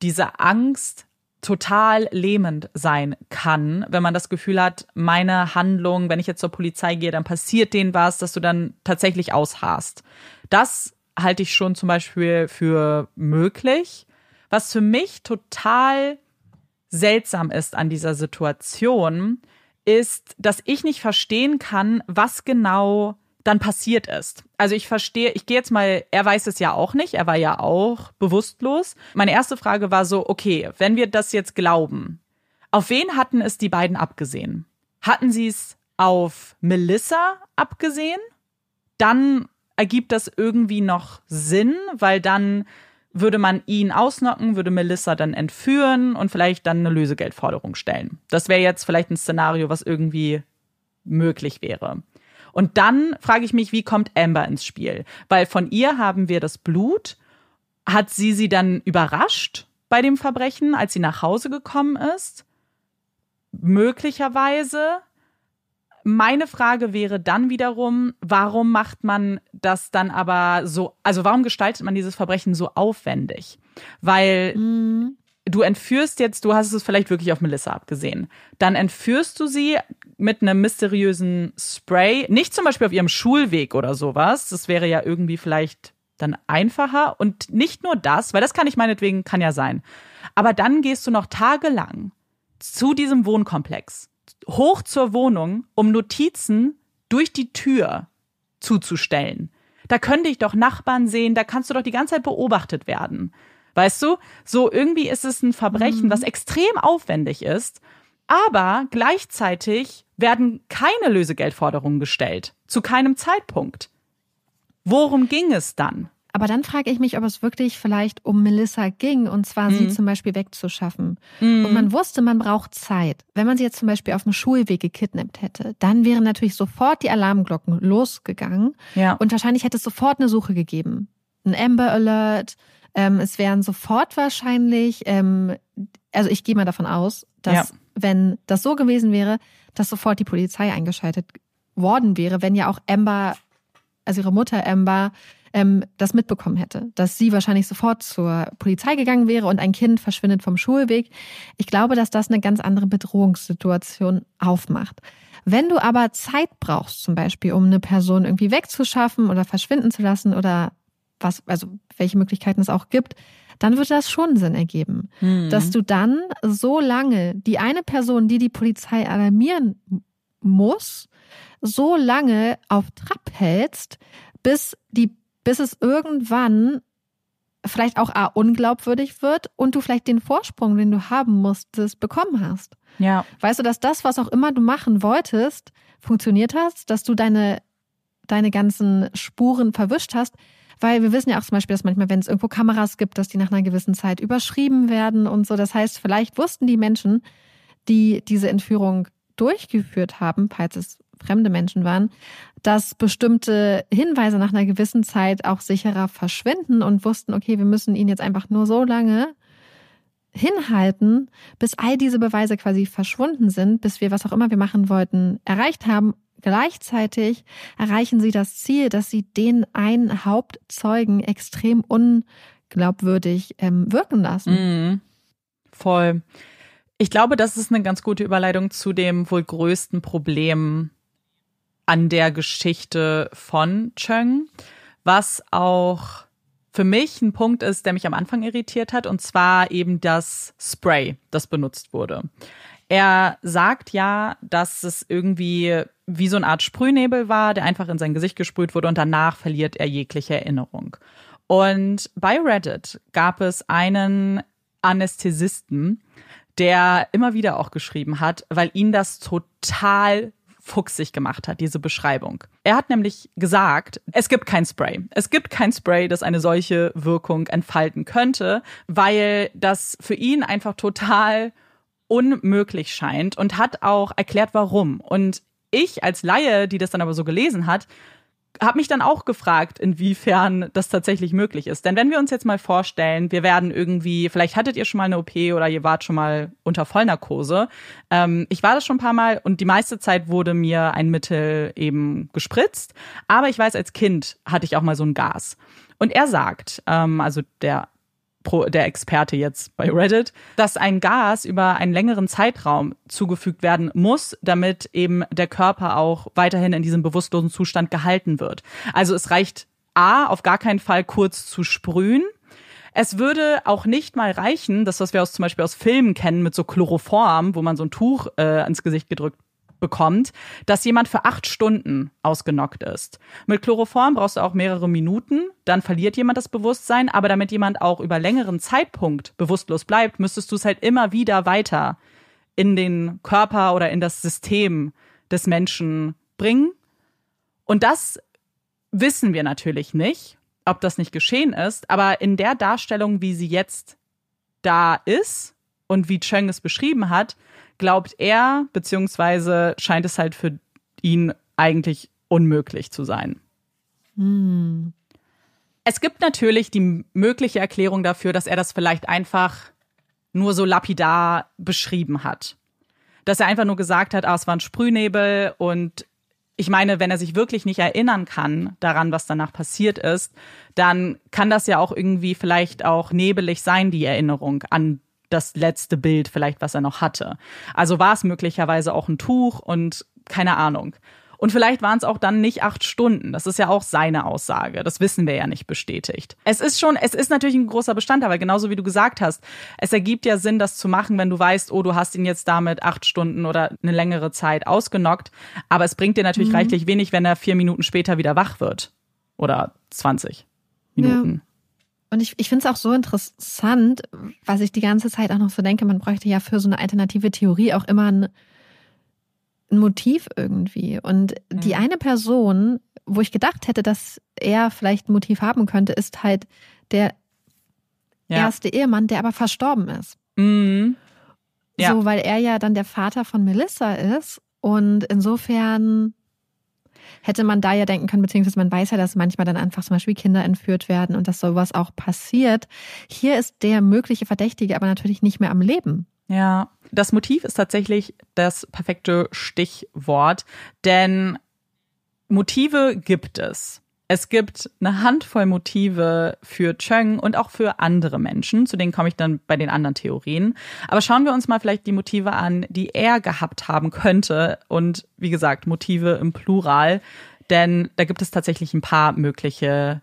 A: diese Angst total lähmend sein kann, wenn man das Gefühl hat, meine Handlung, wenn ich jetzt zur Polizei gehe, dann passiert denen was, dass du dann tatsächlich ausharst. Das halte ich schon zum Beispiel für möglich. Was für mich total seltsam ist an dieser Situation, ist, dass ich nicht verstehen kann, was genau dann passiert ist. Also ich verstehe, ich gehe jetzt mal, er weiß es ja auch nicht, er war ja auch bewusstlos. Meine erste Frage war so, okay, wenn wir das jetzt glauben, auf wen hatten es die beiden abgesehen? Hatten sie es auf Melissa abgesehen? Dann ergibt das irgendwie noch Sinn, weil dann würde man ihn ausnocken, würde Melissa dann entführen und vielleicht dann eine Lösegeldforderung stellen. Das wäre jetzt vielleicht ein Szenario, was irgendwie möglich wäre. Und dann frage ich mich, wie kommt Amber ins Spiel? Weil von ihr haben wir das Blut. Hat sie sie dann überrascht bei dem Verbrechen, als sie nach Hause gekommen ist? Möglicherweise. Meine Frage wäre dann wiederum, warum macht man das dann aber so, also warum gestaltet man dieses Verbrechen so aufwendig? Weil mhm. Du entführst jetzt, du hast es vielleicht wirklich auf Melissa abgesehen, dann entführst du sie mit einem mysteriösen Spray, nicht zum Beispiel auf ihrem Schulweg oder sowas, das wäre ja irgendwie vielleicht dann einfacher und nicht nur das, weil das kann ich meinetwegen, kann ja sein, aber dann gehst du noch tagelang zu diesem Wohnkomplex hoch zur Wohnung, um Notizen durch die Tür zuzustellen. Da könnte ich doch Nachbarn sehen, da kannst du doch die ganze Zeit beobachtet werden. Weißt du? So irgendwie ist es ein Verbrechen, mhm. was extrem aufwendig ist, aber gleichzeitig werden keine Lösegeldforderungen gestellt. Zu keinem Zeitpunkt. Worum ging es dann?
B: Aber dann frage ich mich, ob es wirklich vielleicht um Melissa ging, und zwar mhm. sie zum Beispiel wegzuschaffen. Mhm. Und man wusste, man braucht Zeit. Wenn man sie jetzt zum Beispiel auf dem Schulweg gekidnappt hätte, dann wären natürlich sofort die Alarmglocken losgegangen. Ja. Und wahrscheinlich hätte es sofort eine Suche gegeben. Ein Amber Alert. Ähm, es wären sofort wahrscheinlich, ähm, also ich gehe mal davon aus, dass ja. wenn das so gewesen wäre, dass sofort die Polizei eingeschaltet worden wäre, wenn ja auch Amber, also ihre Mutter Amber, ähm, das mitbekommen hätte, dass sie wahrscheinlich sofort zur Polizei gegangen wäre und ein Kind verschwindet vom Schulweg. Ich glaube, dass das eine ganz andere Bedrohungssituation aufmacht. Wenn du aber Zeit brauchst, zum Beispiel, um eine Person irgendwie wegzuschaffen oder verschwinden zu lassen oder was, also welche Möglichkeiten es auch gibt, dann würde das schon Sinn ergeben, mhm. dass du dann so lange die eine Person, die die Polizei alarmieren muss, so lange auf Trab hältst, bis die bis es irgendwann vielleicht auch A, unglaubwürdig wird und du vielleicht den Vorsprung, den du haben musstest, bekommen hast.
A: Ja.
B: Weißt du, dass das, was auch immer du machen wolltest, funktioniert hast, dass du deine, deine ganzen Spuren verwischt hast. Weil wir wissen ja auch zum Beispiel, dass manchmal, wenn es irgendwo Kameras gibt, dass die nach einer gewissen Zeit überschrieben werden und so. Das heißt, vielleicht wussten die Menschen, die diese Entführung durchgeführt haben, falls es fremde Menschen waren, dass bestimmte Hinweise nach einer gewissen Zeit auch sicherer verschwinden und wussten, okay, wir müssen ihn jetzt einfach nur so lange hinhalten, bis all diese Beweise quasi verschwunden sind, bis wir was auch immer wir machen wollten, erreicht haben. Gleichzeitig erreichen sie das Ziel, dass sie den einen Hauptzeugen extrem unglaubwürdig ähm, wirken lassen.
A: Mhm. Voll. Ich glaube, das ist eine ganz gute Überleitung zu dem wohl größten Problem an der Geschichte von Cheng, was auch für mich ein Punkt ist, der mich am Anfang irritiert hat, und zwar eben das Spray, das benutzt wurde. Er sagt ja, dass es irgendwie wie so eine Art Sprühnebel war, der einfach in sein Gesicht gesprüht wurde und danach verliert er jegliche Erinnerung. Und bei Reddit gab es einen Anästhesisten, der immer wieder auch geschrieben hat, weil ihn das total fuchsig gemacht hat, diese Beschreibung. Er hat nämlich gesagt, es gibt kein Spray. Es gibt kein Spray, das eine solche Wirkung entfalten könnte, weil das für ihn einfach total unmöglich scheint und hat auch erklärt, warum. Und ich als Laie, die das dann aber so gelesen hat, habe mich dann auch gefragt, inwiefern das tatsächlich möglich ist. Denn wenn wir uns jetzt mal vorstellen, wir werden irgendwie, vielleicht hattet ihr schon mal eine OP oder ihr wart schon mal unter Vollnarkose. Ähm, ich war das schon ein paar Mal und die meiste Zeit wurde mir ein Mittel eben gespritzt. Aber ich weiß, als Kind hatte ich auch mal so ein Gas. Und er sagt, ähm, also der der Experte jetzt bei Reddit, dass ein Gas über einen längeren Zeitraum zugefügt werden muss, damit eben der Körper auch weiterhin in diesem bewusstlosen Zustand gehalten wird. Also es reicht A, auf gar keinen Fall kurz zu sprühen. Es würde auch nicht mal reichen, das, was wir aus, zum Beispiel aus Filmen kennen, mit so Chloroform, wo man so ein Tuch äh, ans Gesicht gedrückt bekommt, dass jemand für acht Stunden ausgenockt ist. Mit Chloroform brauchst du auch mehrere Minuten, dann verliert jemand das Bewusstsein, aber damit jemand auch über längeren Zeitpunkt bewusstlos bleibt, müsstest du es halt immer wieder weiter in den Körper oder in das System des Menschen bringen. Und das wissen wir natürlich nicht, ob das nicht geschehen ist, aber in der Darstellung, wie sie jetzt da ist und wie Cheng es beschrieben hat, glaubt er, beziehungsweise scheint es halt für ihn eigentlich unmöglich zu sein. Hm. Es gibt natürlich die mögliche Erklärung dafür, dass er das vielleicht einfach nur so lapidar beschrieben hat. Dass er einfach nur gesagt hat, ah, es war ein Sprühnebel und ich meine, wenn er sich wirklich nicht erinnern kann daran, was danach passiert ist, dann kann das ja auch irgendwie vielleicht auch nebelig sein, die Erinnerung an das letzte Bild vielleicht, was er noch hatte. Also war es möglicherweise auch ein Tuch und keine Ahnung. Und vielleicht waren es auch dann nicht acht Stunden. Das ist ja auch seine Aussage. Das wissen wir ja nicht bestätigt. Es ist schon, es ist natürlich ein großer Bestandteil, weil genauso wie du gesagt hast, es ergibt ja Sinn, das zu machen, wenn du weißt, oh, du hast ihn jetzt damit acht Stunden oder eine längere Zeit ausgenockt. Aber es bringt dir natürlich mhm. reichlich wenig, wenn er vier Minuten später wieder wach wird. Oder 20 Minuten. Ja.
B: Und ich, ich finde es auch so interessant, was ich die ganze Zeit auch noch so denke, man bräuchte ja für so eine alternative Theorie auch immer ein, ein Motiv irgendwie. Und mhm. die eine Person, wo ich gedacht hätte, dass er vielleicht ein Motiv haben könnte, ist halt der ja. erste Ehemann, der aber verstorben ist. Mhm. Ja. So, weil er ja dann der Vater von Melissa ist. Und insofern hätte man da ja denken können, beziehungsweise man weiß ja, dass manchmal dann einfach zum Beispiel Kinder entführt werden und dass sowas auch passiert. Hier ist der mögliche Verdächtige aber natürlich nicht mehr am Leben.
A: Ja, das Motiv ist tatsächlich das perfekte Stichwort, denn Motive gibt es. Es gibt eine Handvoll Motive für Cheng und auch für andere Menschen. Zu denen komme ich dann bei den anderen Theorien. Aber schauen wir uns mal vielleicht die Motive an, die er gehabt haben könnte. Und wie gesagt, Motive im Plural. Denn da gibt es tatsächlich ein paar mögliche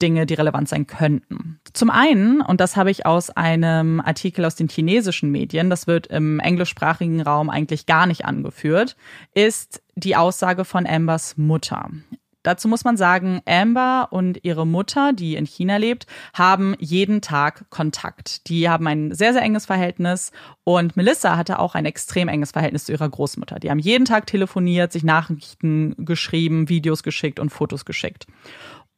A: Dinge, die relevant sein könnten. Zum einen, und das habe ich aus einem Artikel aus den chinesischen Medien, das wird im englischsprachigen Raum eigentlich gar nicht angeführt, ist die Aussage von Ambers Mutter. Dazu muss man sagen, Amber und ihre Mutter, die in China lebt, haben jeden Tag Kontakt. Die haben ein sehr, sehr enges Verhältnis und Melissa hatte auch ein extrem enges Verhältnis zu ihrer Großmutter. Die haben jeden Tag telefoniert, sich Nachrichten geschrieben, Videos geschickt und Fotos geschickt.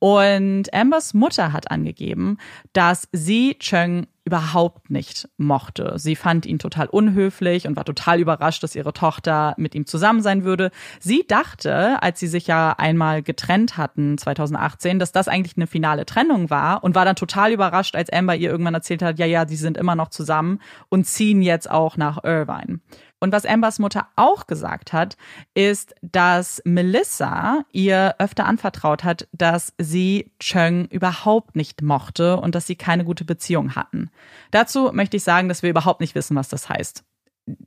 A: Und Ambers Mutter hat angegeben, dass sie Cheng überhaupt nicht mochte. Sie fand ihn total unhöflich und war total überrascht, dass ihre Tochter mit ihm zusammen sein würde. Sie dachte, als sie sich ja einmal getrennt hatten 2018, dass das eigentlich eine finale Trennung war und war dann total überrascht, als Amber ihr irgendwann erzählt hat, ja, ja, die sind immer noch zusammen und ziehen jetzt auch nach Irvine. Und was Ambers Mutter auch gesagt hat, ist, dass Melissa ihr öfter anvertraut hat, dass sie Cheng überhaupt nicht mochte und dass sie keine gute Beziehung hatten. Dazu möchte ich sagen, dass wir überhaupt nicht wissen, was das heißt.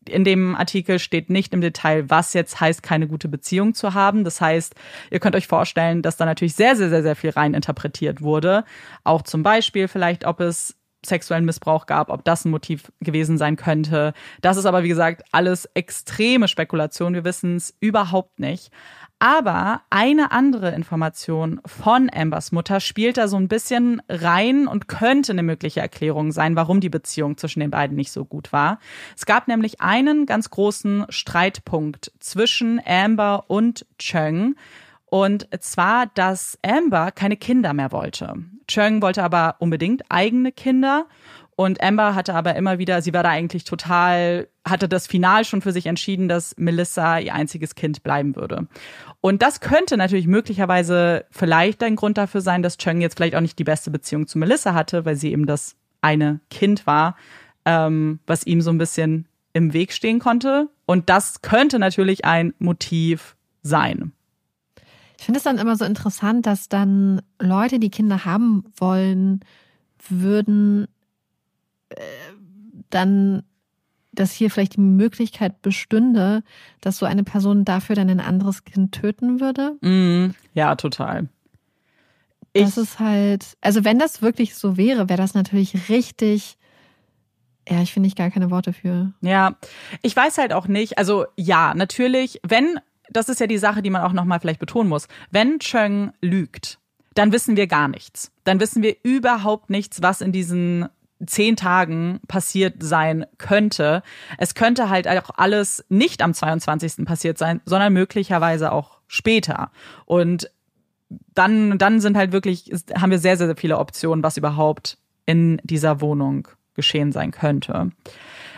A: In dem Artikel steht nicht im Detail, was jetzt heißt, keine gute Beziehung zu haben. Das heißt, ihr könnt euch vorstellen, dass da natürlich sehr, sehr, sehr, sehr viel rein interpretiert wurde. Auch zum Beispiel vielleicht, ob es sexuellen Missbrauch gab, ob das ein Motiv gewesen sein könnte. Das ist aber, wie gesagt, alles extreme Spekulation. Wir wissen es überhaupt nicht. Aber eine andere Information von Ambers Mutter spielt da so ein bisschen rein und könnte eine mögliche Erklärung sein, warum die Beziehung zwischen den beiden nicht so gut war. Es gab nämlich einen ganz großen Streitpunkt zwischen Amber und Cheng. Und zwar, dass Amber keine Kinder mehr wollte. Chung wollte aber unbedingt eigene Kinder Und Amber hatte aber immer wieder, sie war da eigentlich total, hatte das Final schon für sich entschieden, dass Melissa ihr einziges Kind bleiben würde. Und das könnte natürlich möglicherweise vielleicht ein Grund dafür sein, dass Cheng jetzt vielleicht auch nicht die beste Beziehung zu Melissa hatte, weil sie eben das eine Kind war, ähm, was ihm so ein bisschen im Weg stehen konnte. Und das könnte natürlich ein Motiv sein.
B: Ich finde es dann immer so interessant, dass dann Leute, die Kinder haben wollen, würden äh, dann, dass hier vielleicht die Möglichkeit bestünde, dass so eine Person dafür dann ein anderes Kind töten würde.
A: Mm, ja, total.
B: Ich, das ist halt, also wenn das wirklich so wäre, wäre das natürlich richtig. Ja, ich finde ich gar keine Worte für.
A: Ja, ich weiß halt auch nicht. Also ja, natürlich, wenn das ist ja die Sache, die man auch nochmal vielleicht betonen muss. Wenn Cheng lügt, dann wissen wir gar nichts. Dann wissen wir überhaupt nichts, was in diesen zehn Tagen passiert sein könnte. Es könnte halt auch alles nicht am 22. passiert sein, sondern möglicherweise auch später. Und dann, dann sind halt wirklich, haben wir sehr, sehr viele Optionen, was überhaupt in dieser Wohnung geschehen sein könnte.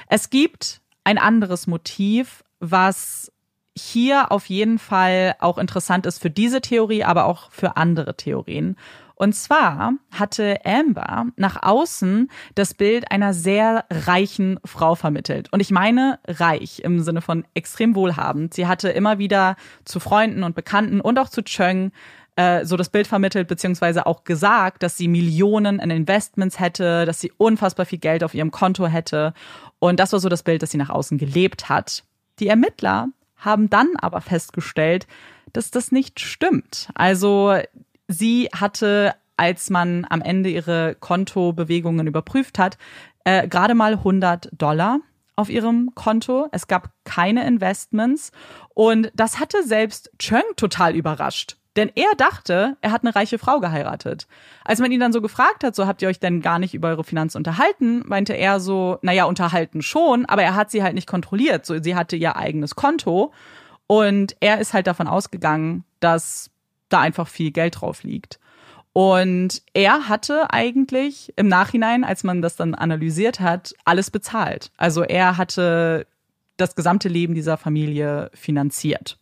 A: Es gibt ein anderes Motiv, was hier auf jeden Fall auch interessant ist für diese Theorie, aber auch für andere Theorien. Und zwar hatte Amber nach außen das Bild einer sehr reichen Frau vermittelt. Und ich meine reich im Sinne von extrem wohlhabend. Sie hatte immer wieder zu Freunden und Bekannten und auch zu Cheng äh, so das Bild vermittelt, beziehungsweise auch gesagt, dass sie Millionen in Investments hätte, dass sie unfassbar viel Geld auf ihrem Konto hätte. Und das war so das Bild, das sie nach außen gelebt hat. Die Ermittler haben dann aber festgestellt, dass das nicht stimmt. Also sie hatte, als man am Ende ihre Kontobewegungen überprüft hat, äh, gerade mal 100 Dollar auf ihrem Konto. Es gab keine Investments und das hatte selbst Cheng total überrascht. Denn er dachte, er hat eine reiche Frau geheiratet. Als man ihn dann so gefragt hat, so habt ihr euch denn gar nicht über eure Finanzen unterhalten, meinte er so, naja, unterhalten schon, aber er hat sie halt nicht kontrolliert. So, sie hatte ihr eigenes Konto und er ist halt davon ausgegangen, dass da einfach viel Geld drauf liegt. Und er hatte eigentlich im Nachhinein, als man das dann analysiert hat, alles bezahlt. Also er hatte das gesamte Leben dieser Familie finanziert.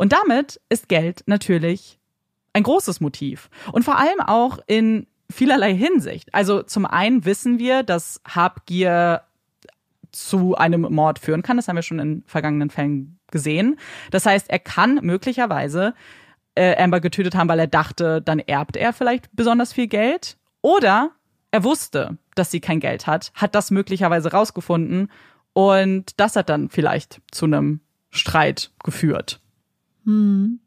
A: Und damit ist Geld natürlich ein großes Motiv. Und vor allem auch in vielerlei Hinsicht. Also zum einen wissen wir, dass Habgier zu einem Mord führen kann. Das haben wir schon in vergangenen Fällen gesehen. Das heißt, er kann möglicherweise äh, Amber getötet haben, weil er dachte, dann erbt er vielleicht besonders viel Geld. Oder er wusste, dass sie kein Geld hat, hat das möglicherweise rausgefunden und das hat dann vielleicht zu einem Streit geführt.
B: Hm.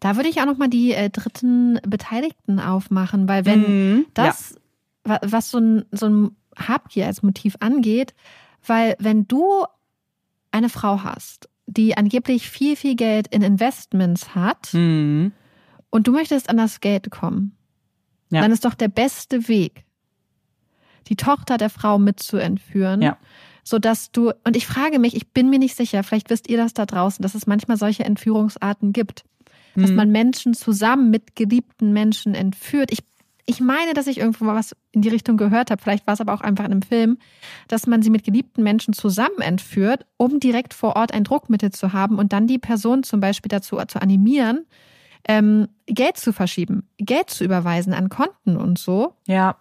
B: Da würde ich auch noch mal die äh, dritten Beteiligten aufmachen, weil wenn mhm, das, ja. was so ein, so ein Habgier als Motiv angeht, weil wenn du eine Frau hast, die angeblich viel, viel Geld in Investments hat mhm. und du möchtest an das Geld kommen, ja. dann ist doch der beste Weg, die Tochter der Frau mitzuentführen. Ja so dass du, und ich frage mich, ich bin mir nicht sicher, vielleicht wisst ihr das da draußen, dass es manchmal solche Entführungsarten gibt, dass mhm. man Menschen zusammen mit geliebten Menschen entführt. Ich, ich meine, dass ich irgendwo mal was in die Richtung gehört habe, vielleicht war es aber auch einfach in einem Film, dass man sie mit geliebten Menschen zusammen entführt, um direkt vor Ort ein Druckmittel zu haben und dann die Person zum Beispiel dazu zu animieren, ähm, Geld zu verschieben, Geld zu überweisen an Konten und so.
A: Ja.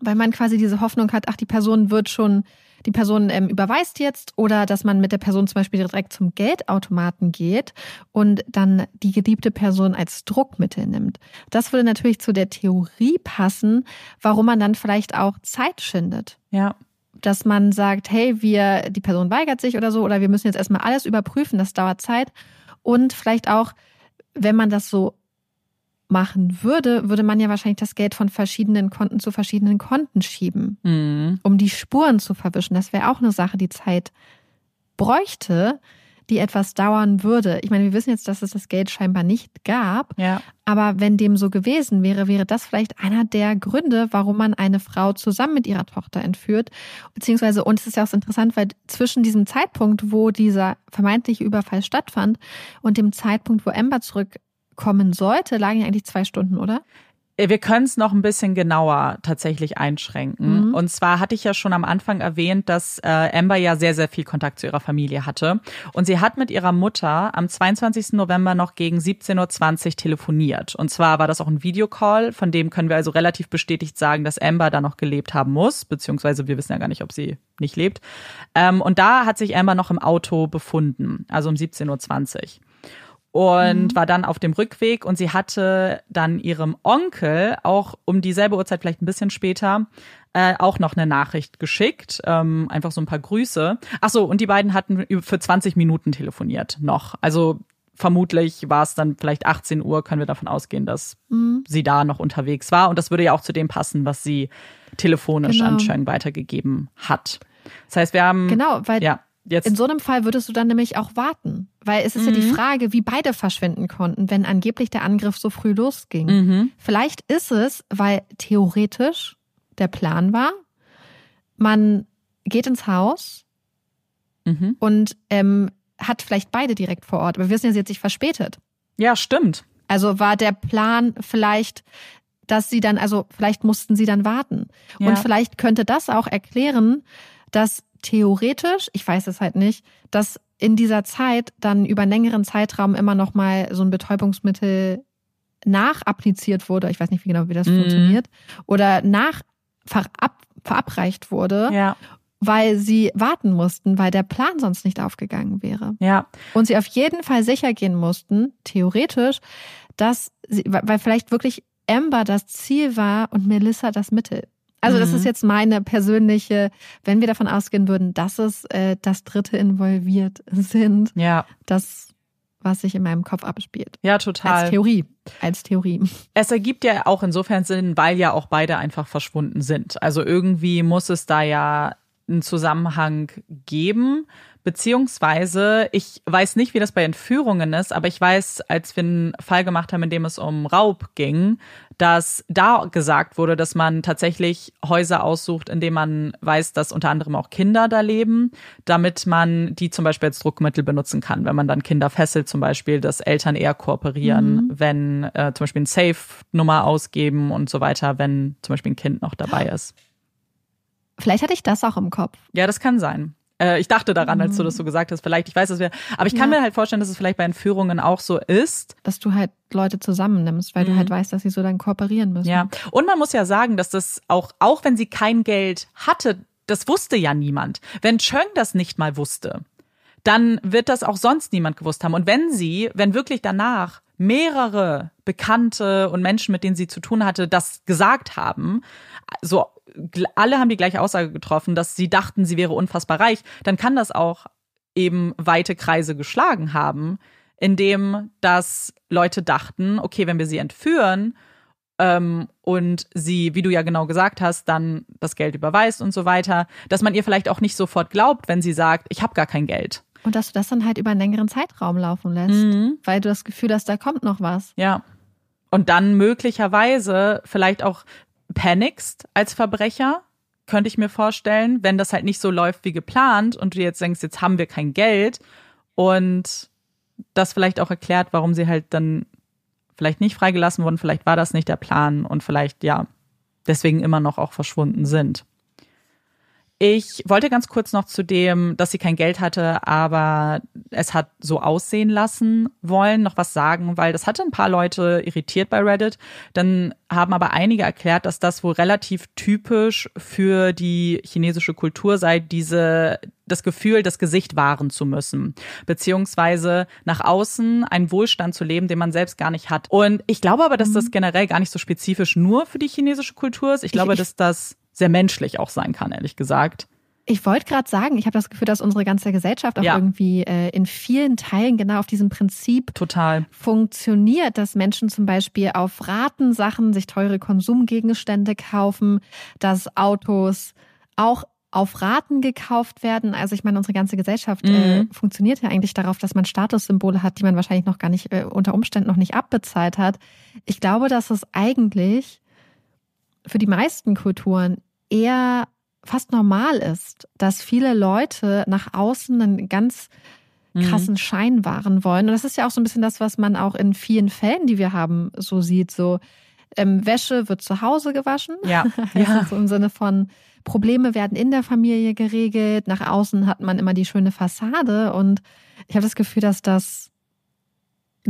B: Weil man quasi diese Hoffnung hat, ach, die Person wird schon die Person ähm, überweist jetzt oder dass man mit der Person zum Beispiel direkt zum Geldautomaten geht und dann die geliebte Person als Druckmittel nimmt. Das würde natürlich zu der Theorie passen, warum man dann vielleicht auch Zeit schindet.
A: Ja.
B: Dass man sagt, hey, wir, die Person weigert sich oder so, oder wir müssen jetzt erstmal alles überprüfen, das dauert Zeit. Und vielleicht auch, wenn man das so machen würde, würde man ja wahrscheinlich das Geld von verschiedenen Konten zu verschiedenen Konten schieben, mhm. um die Spuren zu verwischen. Das wäre auch eine Sache, die Zeit bräuchte, die etwas dauern würde. Ich meine, wir wissen jetzt, dass es das Geld scheinbar nicht gab.
A: Ja.
B: Aber wenn dem so gewesen wäre, wäre das vielleicht einer der Gründe, warum man eine Frau zusammen mit ihrer Tochter entführt. Beziehungsweise, und es ist ja auch interessant, weil zwischen diesem Zeitpunkt, wo dieser vermeintliche Überfall stattfand und dem Zeitpunkt, wo Amber zurück kommen sollte, lagen ja eigentlich zwei Stunden, oder?
A: Äh, wir können es noch ein bisschen genauer tatsächlich einschränken. Mhm. Und zwar hatte ich ja schon am Anfang erwähnt, dass äh, Amber ja sehr, sehr viel Kontakt zu ihrer Familie hatte. Und sie hat mit ihrer Mutter am 22. November noch gegen 17.20 Uhr telefoniert. Und zwar war das auch ein Videocall, von dem können wir also relativ bestätigt sagen, dass Amber da noch gelebt haben muss, beziehungsweise wir wissen ja gar nicht, ob sie nicht lebt. Ähm, und da hat sich Amber noch im Auto befunden, also um 17.20 Uhr und mhm. war dann auf dem Rückweg und sie hatte dann ihrem Onkel auch um dieselbe Uhrzeit, vielleicht ein bisschen später, äh, auch noch eine Nachricht geschickt, ähm, einfach so ein paar Grüße. Ach so, und die beiden hatten für 20 Minuten telefoniert noch. Also vermutlich war es dann vielleicht 18 Uhr, können wir davon ausgehen, dass mhm. sie da noch unterwegs war. Und das würde ja auch zu dem passen, was sie telefonisch genau. an Cheng weitergegeben hat. Das heißt, wir haben.
B: Genau, weil ja. Jetzt. In so einem Fall würdest du dann nämlich auch warten. Weil es ist mhm. ja die mhm. Frage, wie beide verschwinden konnten, wenn angeblich der Angriff so früh losging. Mhm. Vielleicht ist es, weil theoretisch der Plan war, man geht ins Haus mhm. und ähm, hat vielleicht beide direkt vor Ort. Aber wir wissen ja, sie hat sich verspätet.
A: Ja, stimmt.
B: Also war der Plan vielleicht, dass sie dann, also vielleicht mussten sie dann warten. Ja. Und vielleicht könnte das auch erklären, dass theoretisch, ich weiß es halt nicht, dass in dieser Zeit dann über einen längeren Zeitraum immer noch mal so ein Betäubungsmittel nachappliziert wurde. Ich weiß nicht wie genau, wie das mhm. funktioniert. Oder nach verab, verabreicht wurde. Ja. Weil sie warten mussten, weil der Plan sonst nicht aufgegangen wäre.
A: Ja.
B: Und sie auf jeden Fall sicher gehen mussten, theoretisch, dass sie, weil vielleicht wirklich Amber das Ziel war und Melissa das Mittel. Also das ist mhm. jetzt meine persönliche, wenn wir davon ausgehen würden, dass es äh, das Dritte involviert sind,
A: ja.
B: das was sich in meinem Kopf abspielt.
A: Ja, total.
B: Als Theorie. Als Theorie.
A: Es ergibt ja auch insofern Sinn, weil ja auch beide einfach verschwunden sind. Also irgendwie muss es da ja einen Zusammenhang geben. Beziehungsweise, ich weiß nicht, wie das bei Entführungen ist, aber ich weiß, als wir einen Fall gemacht haben, in dem es um Raub ging, dass da gesagt wurde, dass man tatsächlich Häuser aussucht, in denen man weiß, dass unter anderem auch Kinder da leben, damit man die zum Beispiel als Druckmittel benutzen kann. Wenn man dann Kinder fesselt, zum Beispiel, dass Eltern eher kooperieren, mhm. wenn äh, zum Beispiel ein Safe-Nummer ausgeben und so weiter, wenn zum Beispiel ein Kind noch dabei ist.
B: Vielleicht hatte ich das auch im Kopf.
A: Ja, das kann sein. Äh, ich dachte daran, als du das so mhm. gesagt hast. Vielleicht, ich weiß, dass wir, aber ich kann ja. mir halt vorstellen, dass es vielleicht bei Entführungen auch so ist.
B: Dass du halt Leute zusammennimmst, weil mhm. du halt weißt, dass sie so dann kooperieren müssen.
A: Ja. Und man muss ja sagen, dass das auch, auch wenn sie kein Geld hatte, das wusste ja niemand. Wenn Cheng das nicht mal wusste, dann wird das auch sonst niemand gewusst haben. Und wenn sie, wenn wirklich danach mehrere Bekannte und Menschen, mit denen sie zu tun hatte, das gesagt haben, so alle haben die gleiche Aussage getroffen, dass sie dachten, sie wäre unfassbar reich, dann kann das auch eben weite Kreise geschlagen haben, indem dass Leute dachten, okay, wenn wir sie entführen ähm, und sie, wie du ja genau gesagt hast, dann das Geld überweist und so weiter, dass man ihr vielleicht auch nicht sofort glaubt, wenn sie sagt, ich habe gar kein Geld.
B: Und dass du das dann halt über einen längeren Zeitraum laufen lässt, mhm. weil du das Gefühl hast, da kommt noch was.
A: Ja. Und dann möglicherweise vielleicht auch panikst als Verbrecher, könnte ich mir vorstellen, wenn das halt nicht so läuft wie geplant und du jetzt denkst, jetzt haben wir kein Geld und das vielleicht auch erklärt, warum sie halt dann vielleicht nicht freigelassen wurden, vielleicht war das nicht der Plan und vielleicht ja deswegen immer noch auch verschwunden sind. Ich wollte ganz kurz noch zu dem, dass sie kein Geld hatte, aber es hat so aussehen lassen wollen, noch was sagen, weil das hatte ein paar Leute irritiert bei Reddit. Dann haben aber einige erklärt, dass das wohl relativ typisch für die chinesische Kultur sei, diese, das Gefühl, das Gesicht wahren zu müssen, beziehungsweise nach außen einen Wohlstand zu leben, den man selbst gar nicht hat. Und ich glaube aber, dass das mhm. generell gar nicht so spezifisch nur für die chinesische Kultur ist. Ich glaube, dass das sehr menschlich auch sein kann, ehrlich gesagt.
B: Ich wollte gerade sagen, ich habe das Gefühl, dass unsere ganze Gesellschaft auch ja. irgendwie äh, in vielen Teilen genau auf diesem Prinzip
A: total
B: funktioniert, dass Menschen zum Beispiel auf Ratensachen sich teure Konsumgegenstände kaufen, dass Autos auch auf Raten gekauft werden. Also ich meine, unsere ganze Gesellschaft äh, mhm. äh, funktioniert ja eigentlich darauf, dass man Statussymbole hat, die man wahrscheinlich noch gar nicht äh, unter Umständen noch nicht abbezahlt hat. Ich glaube, dass es eigentlich für die meisten Kulturen eher fast normal ist, dass viele Leute nach außen einen ganz mhm. krassen Schein wahren wollen. Und das ist ja auch so ein bisschen das, was man auch in vielen Fällen, die wir haben, so sieht. So, ähm, Wäsche wird zu Hause gewaschen.
A: Ja. <laughs> Ja.
B: so im Sinne von Probleme werden in der Familie geregelt. Nach außen hat man immer die schöne Fassade. Und ich habe das Gefühl, dass das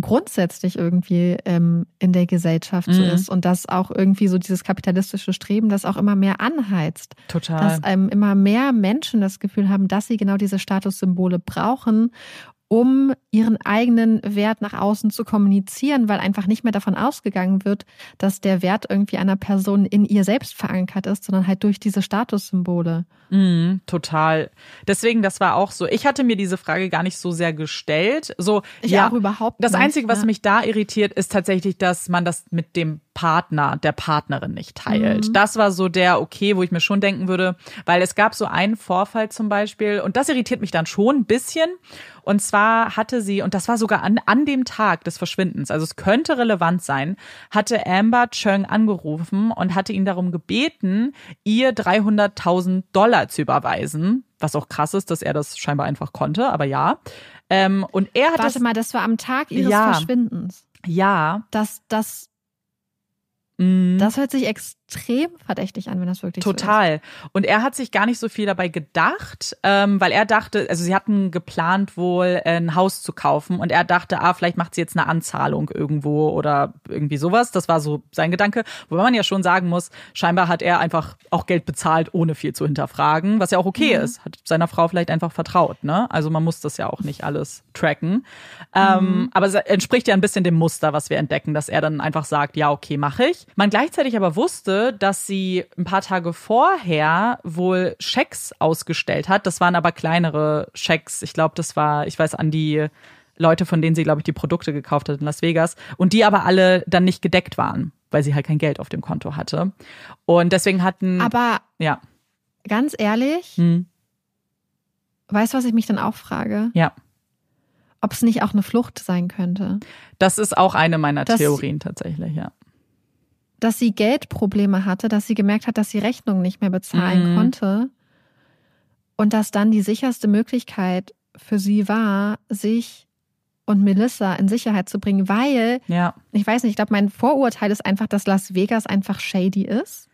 B: grundsätzlich irgendwie ähm, in der Gesellschaft so
A: Mhm.
B: ist und dass auch irgendwie so dieses kapitalistische Streben das auch immer mehr anheizt.
A: Total.
B: Dass ähm, immer mehr Menschen das Gefühl haben, dass sie genau diese Statussymbole brauchen, um ihren eigenen Wert nach außen zu kommunizieren, weil einfach nicht mehr davon ausgegangen wird, dass der Wert irgendwie einer Person in ihr selbst verankert ist, sondern halt durch diese Statussymbole.
A: Mhm, total. Deswegen, das war auch so. Ich hatte mir diese Frage gar nicht so sehr gestellt. So,
B: Ich
A: ja,
B: auch überhaupt
A: Das
B: nicht,
A: Einzige, was
B: ja.
A: mich da irritiert, ist tatsächlich, dass man das mit dem Partner, der Partnerin nicht teilt.
B: Mhm.
A: Das war so der, okay, wo ich mir schon denken würde, weil es gab so einen Vorfall zum Beispiel, und das irritiert mich dann schon ein bisschen. Und zwar hatte sie, und das war sogar an, an dem Tag des Verschwindens, also es könnte relevant sein, hatte Amber Chung angerufen und hatte ihn darum gebeten, ihr 300.000 Dollar zu überweisen. Was auch krass ist, dass er das scheinbar einfach konnte, aber ja. Ähm, und er hat
B: Warte
A: das,
B: mal, das war am Tag ihres
A: Ja.
B: Verschwindens.
A: ja,
B: Das, das,
A: mh,
B: das hört sich extrem verdächtig an, wenn das wirklich so ist.
A: Total. Und er hat sich gar nicht so viel dabei gedacht, ähm, weil er dachte, also sie hatten geplant wohl ein Haus zu kaufen und er dachte, ah, vielleicht macht sie jetzt eine Anzahlung irgendwo oder irgendwie sowas. Das war so sein Gedanke. Wobei man ja schon sagen muss, scheinbar hat er einfach auch Geld bezahlt, ohne viel zu hinterfragen, was ja auch okay ist. Hat seiner Frau vielleicht einfach vertraut, ne? Also man muss das ja auch nicht alles tracken. Ähm, aber es entspricht ja ein bisschen dem Muster, was wir entdecken, dass er dann einfach sagt, ja, okay, mache ich. Man gleichzeitig aber wusste, dass sie ein paar Tage vorher wohl Schecks ausgestellt hat. Das waren aber kleinere Schecks. Ich glaube, das war, ich weiß, an die Leute, von denen sie, glaube ich, die Produkte gekauft hat in Las Vegas. Und die aber alle dann nicht gedeckt waren, weil sie halt kein Geld auf dem Konto hatte. Und deswegen hatten,
B: Aber
A: ja,
B: ganz ehrlich,
A: hm,
B: weißt du, was ich mich dann auch frage?
A: ja.
B: Ob es nicht auch eine Flucht sein könnte?
A: Das ist auch eine meiner
B: Das-
A: Theorien tatsächlich, ja.
B: Dass sie Geldprobleme hatte, dass sie gemerkt hat, dass sie Rechnungen nicht mehr bezahlen
A: Mhm.
B: konnte und dass dann die sicherste Möglichkeit für sie war, sich und Melissa in Sicherheit zu bringen, weil,
A: Ja.
B: ich weiß nicht, ich glaube, mein Vorurteil ist einfach, dass Las Vegas einfach shady ist.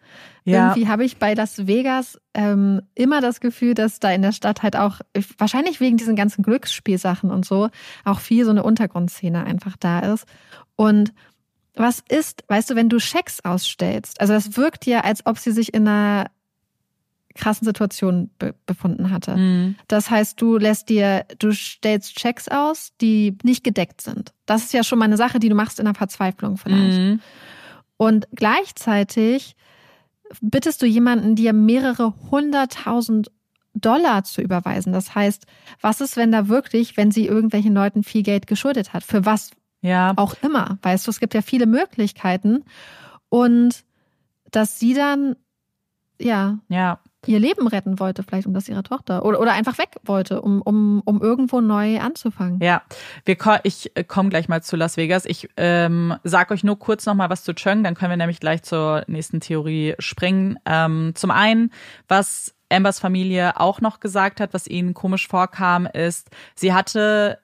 A: Ja.
B: Irgendwie habe ich bei Las Vegas ähm, immer das Gefühl, dass da in der Stadt halt auch, wahrscheinlich wegen diesen ganzen Glücksspielsachen und so, auch viel so eine Untergrundszene einfach da ist. Und was ist, weißt du, wenn du Schecks ausstellst, also das wirkt ja, als ob sie sich in einer krassen Situation be befunden hatte.
A: Mhm.
B: Das heißt, du lässt dir, du stellst Checks aus, die nicht gedeckt sind. Das ist ja schon mal eine Sache, die du machst in der Verzweiflung vielleicht.
A: Mhm.
B: Und gleichzeitig bittest du jemanden, dir mehrere hunderttausend Dollar zu überweisen. Das heißt, was ist, wenn da wirklich, wenn sie irgendwelchen Leuten viel Geld geschuldet hat? Für was
A: Ja.
B: auch immer. Weißt du, es gibt ja viele Möglichkeiten. Und dass sie dann, ja,
A: Ja.
B: ihr Leben retten wollte, vielleicht um das ihrer Tochter. Oder, oder einfach weg wollte, um, um, um irgendwo neu anzufangen.
A: Ja, wir ich äh, komme gleich mal zu Las Vegas. Ich ähm, sag euch nur kurz noch mal was zu Chung, dann können wir nämlich gleich zur nächsten Theorie springen. Ähm, zum einen, was Ambers Familie auch noch gesagt hat, was ihnen komisch vorkam, ist, sie hatte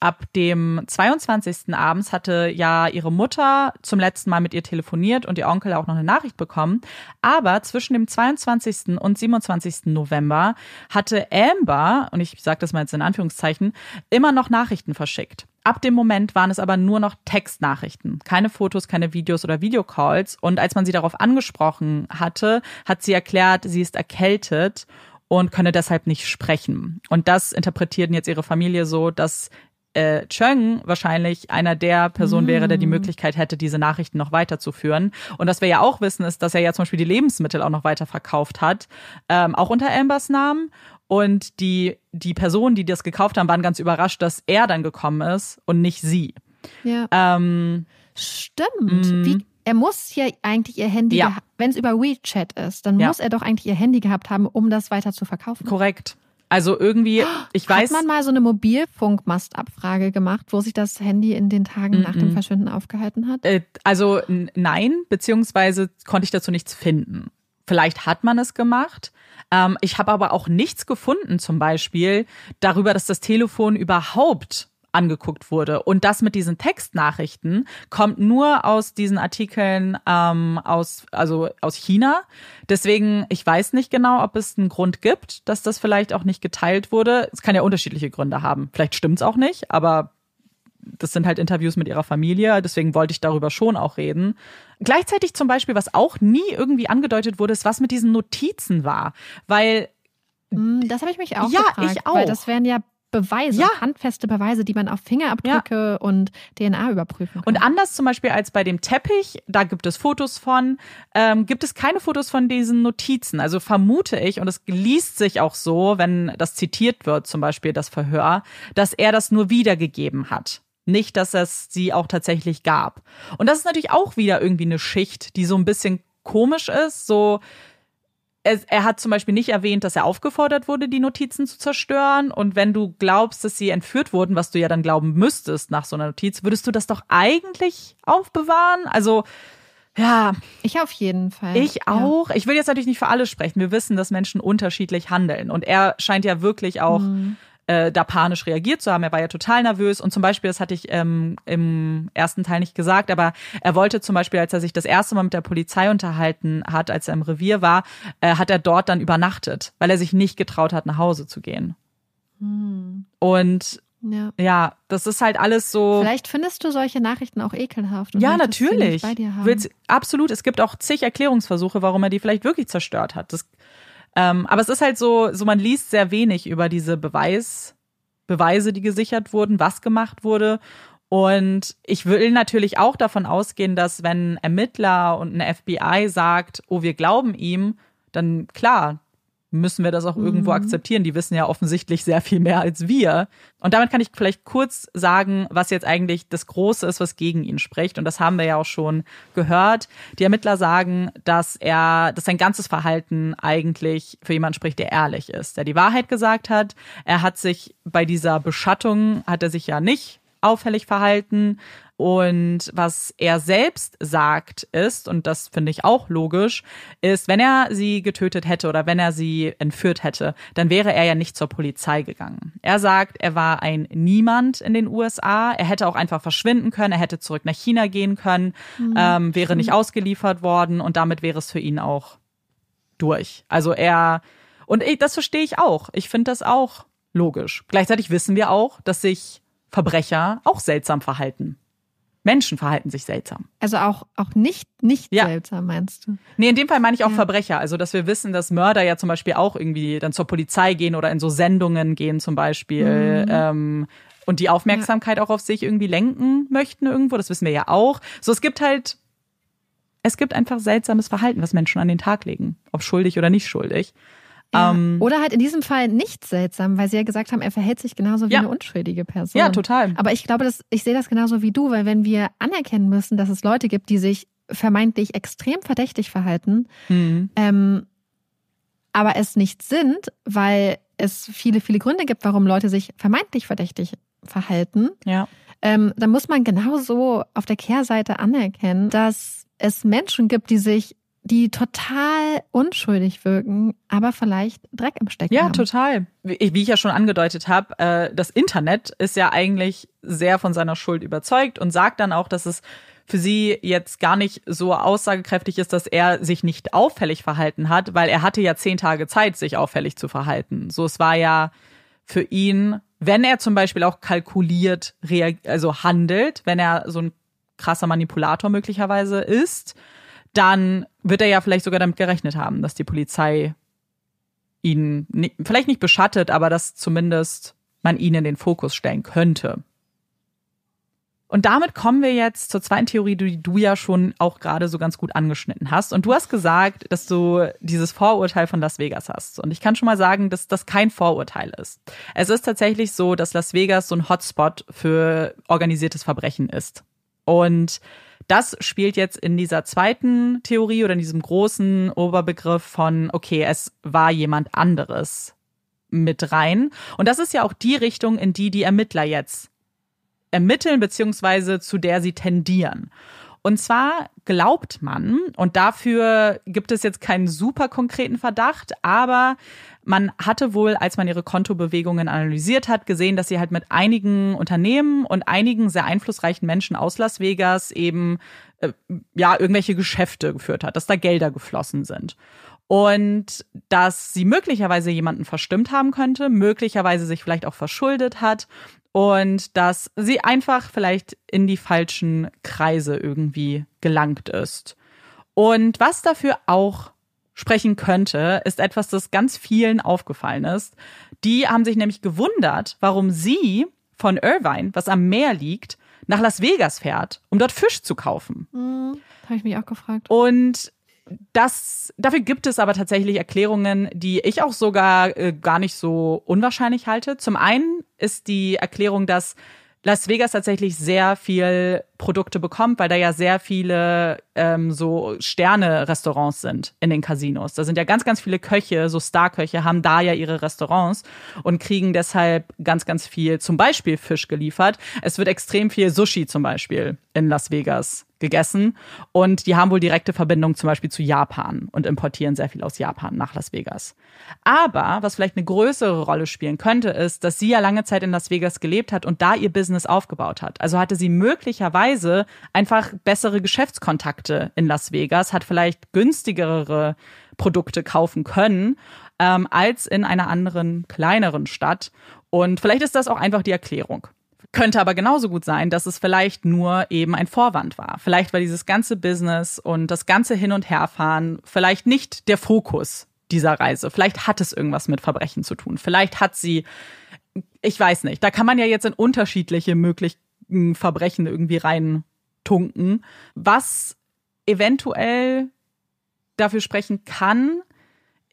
A: ab dem 22. abends hatte ja ihre Mutter zum letzten Mal mit ihr telefoniert und ihr Onkel auch noch eine Nachricht bekommen. Aber zwischen dem 22. und 27. November hatte Amber, und ich sage das mal jetzt in Anführungszeichen, immer noch Nachrichten verschickt. Ab dem Moment waren es aber nur noch Textnachrichten, keine Fotos, keine Videos oder Videocalls. Und als man sie darauf angesprochen hatte, hat sie erklärt, sie ist erkältet und könne deshalb nicht sprechen. Und das interpretierten jetzt ihre Familie so, dass äh, Chung wahrscheinlich einer der Personen wäre, der die Möglichkeit hätte, diese Nachrichten noch weiterzuführen. Und was wir ja auch wissen, ist, dass er ja zum Beispiel die Lebensmittel auch noch weiter verkauft hat, ähm, auch unter Ambers Namen. Und die, die Personen, die das gekauft haben, waren ganz überrascht, dass er dann gekommen ist und nicht sie.
B: Ja.
A: Ähm,
B: Stimmt.
A: Mhm.
B: Wie, er muss ja eigentlich ihr Handy,
A: Ja.
B: wenn es über WeChat ist, dann
A: Ja.
B: muss er doch eigentlich ihr Handy gehabt haben, um das weiter zu verkaufen.
A: korrekt. Also irgendwie, ich weiß.
B: Hat man mal so eine Mobilfunkmastabfrage gemacht, wo sich das Handy in den Tagen nach dem Verschwinden aufgehalten hat?
A: Äh, also nein, beziehungsweise konnte ich dazu nichts finden. Vielleicht hat man es gemacht. Ähm, ich habe aber auch nichts gefunden, zum Beispiel darüber, dass das Telefon überhaupt angeguckt wurde. Und das mit diesen Textnachrichten kommt nur aus diesen Artikeln ähm, aus, also aus China. Deswegen, ich weiß nicht genau, ob es einen Grund gibt, dass das vielleicht auch nicht geteilt wurde. Es kann ja unterschiedliche Gründe haben. Vielleicht stimmt's auch nicht, aber das sind halt Interviews mit ihrer Familie, deswegen wollte ich darüber schon auch reden. Gleichzeitig zum Beispiel, was auch nie irgendwie angedeutet wurde, ist, was mit diesen Notizen war. Weil.
B: Hm, das habe ich mich auch
A: ja,
B: gefragt.
A: ich auch.
B: Weil das wären ja Beweise,
A: Ja.
B: handfeste Beweise, die man auf Fingerabdrücke und DNA überprüfen kann.
A: Und anders zum Beispiel als bei dem Teppich, da gibt es Fotos von, ähm, gibt es keine Fotos von diesen Notizen. Also vermute ich, und es liest sich auch so, wenn das zitiert wird, zum Beispiel das Verhör, dass er das nur wiedergegeben hat. Nicht, dass es sie auch tatsächlich gab. Und das ist natürlich auch wieder irgendwie eine Schicht, die so ein bisschen komisch ist. So, es, er hat zum Beispiel nicht erwähnt, dass er aufgefordert wurde, die Notizen zu zerstören. Und wenn du glaubst, dass sie entführt wurden, was du ja dann glauben müsstest nach so einer Notiz, würdest du das doch eigentlich aufbewahren? Also, ja,
B: ich auf jeden Fall.
A: ich
B: Ja.
A: auch. Ich will jetzt natürlich nicht für alle sprechen. Wir wissen, dass Menschen unterschiedlich handeln. Und er scheint ja wirklich auch
B: Mhm.
A: Äh, da panisch reagiert zu haben. Er war ja total nervös. Und zum Beispiel, das hatte ich ähm, im ersten Teil nicht gesagt, aber er wollte zum Beispiel, als er sich das erste Mal mit der Polizei unterhalten hat, als er im Revier war, äh, hat er dort dann übernachtet, weil er sich nicht getraut hat, nach Hause zu gehen.
B: Hm.
A: Und
B: Ja.
A: ja, das ist halt alles so.
B: Vielleicht findest du solche Nachrichten auch ekelhaft. Und
A: Ja, natürlich.
B: Nicht bei dir haben.
A: Willst, absolut. Es gibt auch zig Erklärungsversuche, warum er die vielleicht wirklich zerstört hat. Das, ähm, aber es ist halt so, so man liest sehr wenig über diese Beweis, Beweise, die gesichert wurden, was gemacht wurde. Und ich will natürlich auch davon ausgehen, dass wenn ein Ermittler und ein FBI sagt, oh, wir glauben ihm, dann klar, müssen wir das auch irgendwo akzeptieren. Die wissen ja offensichtlich sehr viel mehr als wir. Und damit kann ich vielleicht kurz sagen, was jetzt eigentlich das Große ist, was gegen ihn spricht. Und das haben wir ja auch schon gehört. Die Ermittler sagen, dass er, dass sein ganzes Verhalten eigentlich für jemanden spricht, der ehrlich ist, der die Wahrheit gesagt hat. Er hat sich bei dieser Beschattung, hat er sich ja nicht auffällig verhalten. Und was er selbst sagt ist, und das finde ich auch logisch, ist, wenn er sie getötet hätte oder wenn er sie entführt hätte, dann wäre er ja nicht zur Polizei gegangen. Er sagt, er war ein Niemand in den USA. Er hätte auch einfach verschwinden können. Er hätte zurück nach China gehen können, ähm, wäre nicht ausgeliefert worden und damit wäre es für ihn auch durch. Also er, und ich, das verstehe ich auch. Ich finde das auch logisch. Gleichzeitig wissen wir auch, dass sich Verbrecher auch seltsam verhalten. Menschen verhalten sich seltsam.
B: Also auch, auch nicht, nicht
A: Ja.
B: seltsam, meinst du?
A: Nee, in dem Fall meine ich auch
B: Ja.
A: Verbrecher. Also, dass wir wissen, dass Mörder ja zum Beispiel auch irgendwie dann zur Polizei gehen oder in so Sendungen gehen zum Beispiel. Ähm, und die Aufmerksamkeit auch auf sich irgendwie lenken möchten irgendwo. Das wissen wir ja auch. So, es gibt halt, es gibt einfach seltsames Verhalten, was Menschen an den Tag legen. Ob schuldig oder nicht schuldig.
B: Ja.
A: Ähm,
B: Oder halt in diesem Fall nicht seltsam, weil sie ja gesagt haben, er verhält sich genauso wie
A: Ja.
B: eine unschuldige Person.
A: Ja, total.
B: Aber ich glaube, dass, ich sehe das genauso wie du, weil wenn wir anerkennen müssen, dass es Leute gibt, die sich vermeintlich extrem verdächtig verhalten,
A: Mhm.
B: ähm, aber es nicht sind, weil es viele, viele Gründe gibt, warum Leute sich vermeintlich verdächtig verhalten,
A: Ja.
B: ähm, dann muss man genauso auf der Kehrseite anerkennen, dass es Menschen gibt, die sich, die total unschuldig wirken, aber vielleicht Dreck im Stecken
A: Ja,
B: haben.
A: total. Wie ich, ja schon angedeutet habe, äh, das Internet ist ja eigentlich sehr von seiner Schuld überzeugt und sagt dann auch, dass es für sie jetzt gar nicht so aussagekräftig ist, dass er sich nicht auffällig verhalten hat, weil er hatte ja zehn Tage Zeit, sich auffällig zu verhalten. So, es war ja für ihn, wenn er zum Beispiel auch kalkuliert, also handelt, wenn er so ein krasser Manipulator möglicherweise ist, dann wird er ja vielleicht sogar damit gerechnet haben, dass die Polizei ihn ni- vielleicht nicht beschattet, aber dass zumindest man ihn in den Fokus stellen könnte. Und damit kommen wir jetzt zur zweiten Theorie, die du ja schon auch gerade so ganz gut angeschnitten hast. Und du hast gesagt, dass du dieses Vorurteil von Las Vegas hast. Und ich kann schon mal sagen, dass das kein Vorurteil ist. Es ist tatsächlich so, dass Las Vegas so ein Hotspot für organisiertes Verbrechen ist. Und das spielt jetzt in dieser zweiten Theorie oder in diesem großen Oberbegriff von, okay, es war jemand anderes mit rein. Und das ist ja auch die Richtung, in die die Ermittler jetzt ermitteln, beziehungsweise zu der sie tendieren. Und zwar glaubt man, und dafür gibt es jetzt keinen super konkreten Verdacht, aber man hatte wohl, als man ihre Kontobewegungen analysiert hat, gesehen, dass sie halt mit einigen Unternehmen und einigen sehr einflussreichen Menschen aus Las Vegas eben äh, ja irgendwelche Geschäfte geführt hat, dass da Gelder geflossen sind. Und dass sie möglicherweise jemanden verstimmt haben könnte, möglicherweise sich vielleicht auch verschuldet hat und dass sie einfach vielleicht in die falschen Kreise irgendwie gelangt ist. Und was dafür auch sprechen könnte, ist etwas, das ganz vielen aufgefallen ist. Die haben sich nämlich gewundert, warum sie von Irvine, was am Meer liegt, nach Las Vegas fährt, um dort Fisch zu kaufen.
B: Mhm, Habe ich mich auch gefragt.
A: Und das, dafür gibt es aber tatsächlich Erklärungen, die ich auch sogar äh, gar nicht so unwahrscheinlich halte. Zum einen ist die Erklärung, dass Las Vegas tatsächlich sehr viel Produkte bekommt, weil da ja sehr viele ähm, so Sterne-Restaurants sind in den Casinos. Da sind ja ganz, ganz viele Köche, so Starköche, haben da ja ihre Restaurants und kriegen deshalb ganz, ganz viel, zum Beispiel Fisch geliefert. Es wird extrem viel Sushi zum Beispiel in Las Vegas gegessen. Und die haben wohl direkte Verbindung zum Beispiel zu Japan und importieren sehr viel aus Japan nach Las Vegas. Aber was vielleicht eine größere Rolle spielen könnte, ist, dass sie ja lange Zeit in Las Vegas gelebt hat und da ihr Business aufgebaut hat. Also hatte sie möglicherweise einfach bessere Geschäftskontakte in Las Vegas, hat vielleicht günstigere Produkte kaufen können ähm, als in einer anderen kleineren Stadt. Und vielleicht ist das auch einfach die Erklärung. Könnte aber genauso gut sein, dass es vielleicht nur eben ein Vorwand war. Vielleicht war dieses ganze Business und das ganze Hin- und Herfahren vielleicht nicht der Fokus dieser Reise. Vielleicht hat es irgendwas mit Verbrechen zu tun. Vielleicht hat sie, ich weiß nicht, da kann man ja jetzt in unterschiedliche mögliche Verbrechen irgendwie reintunken. Was eventuell dafür sprechen kann,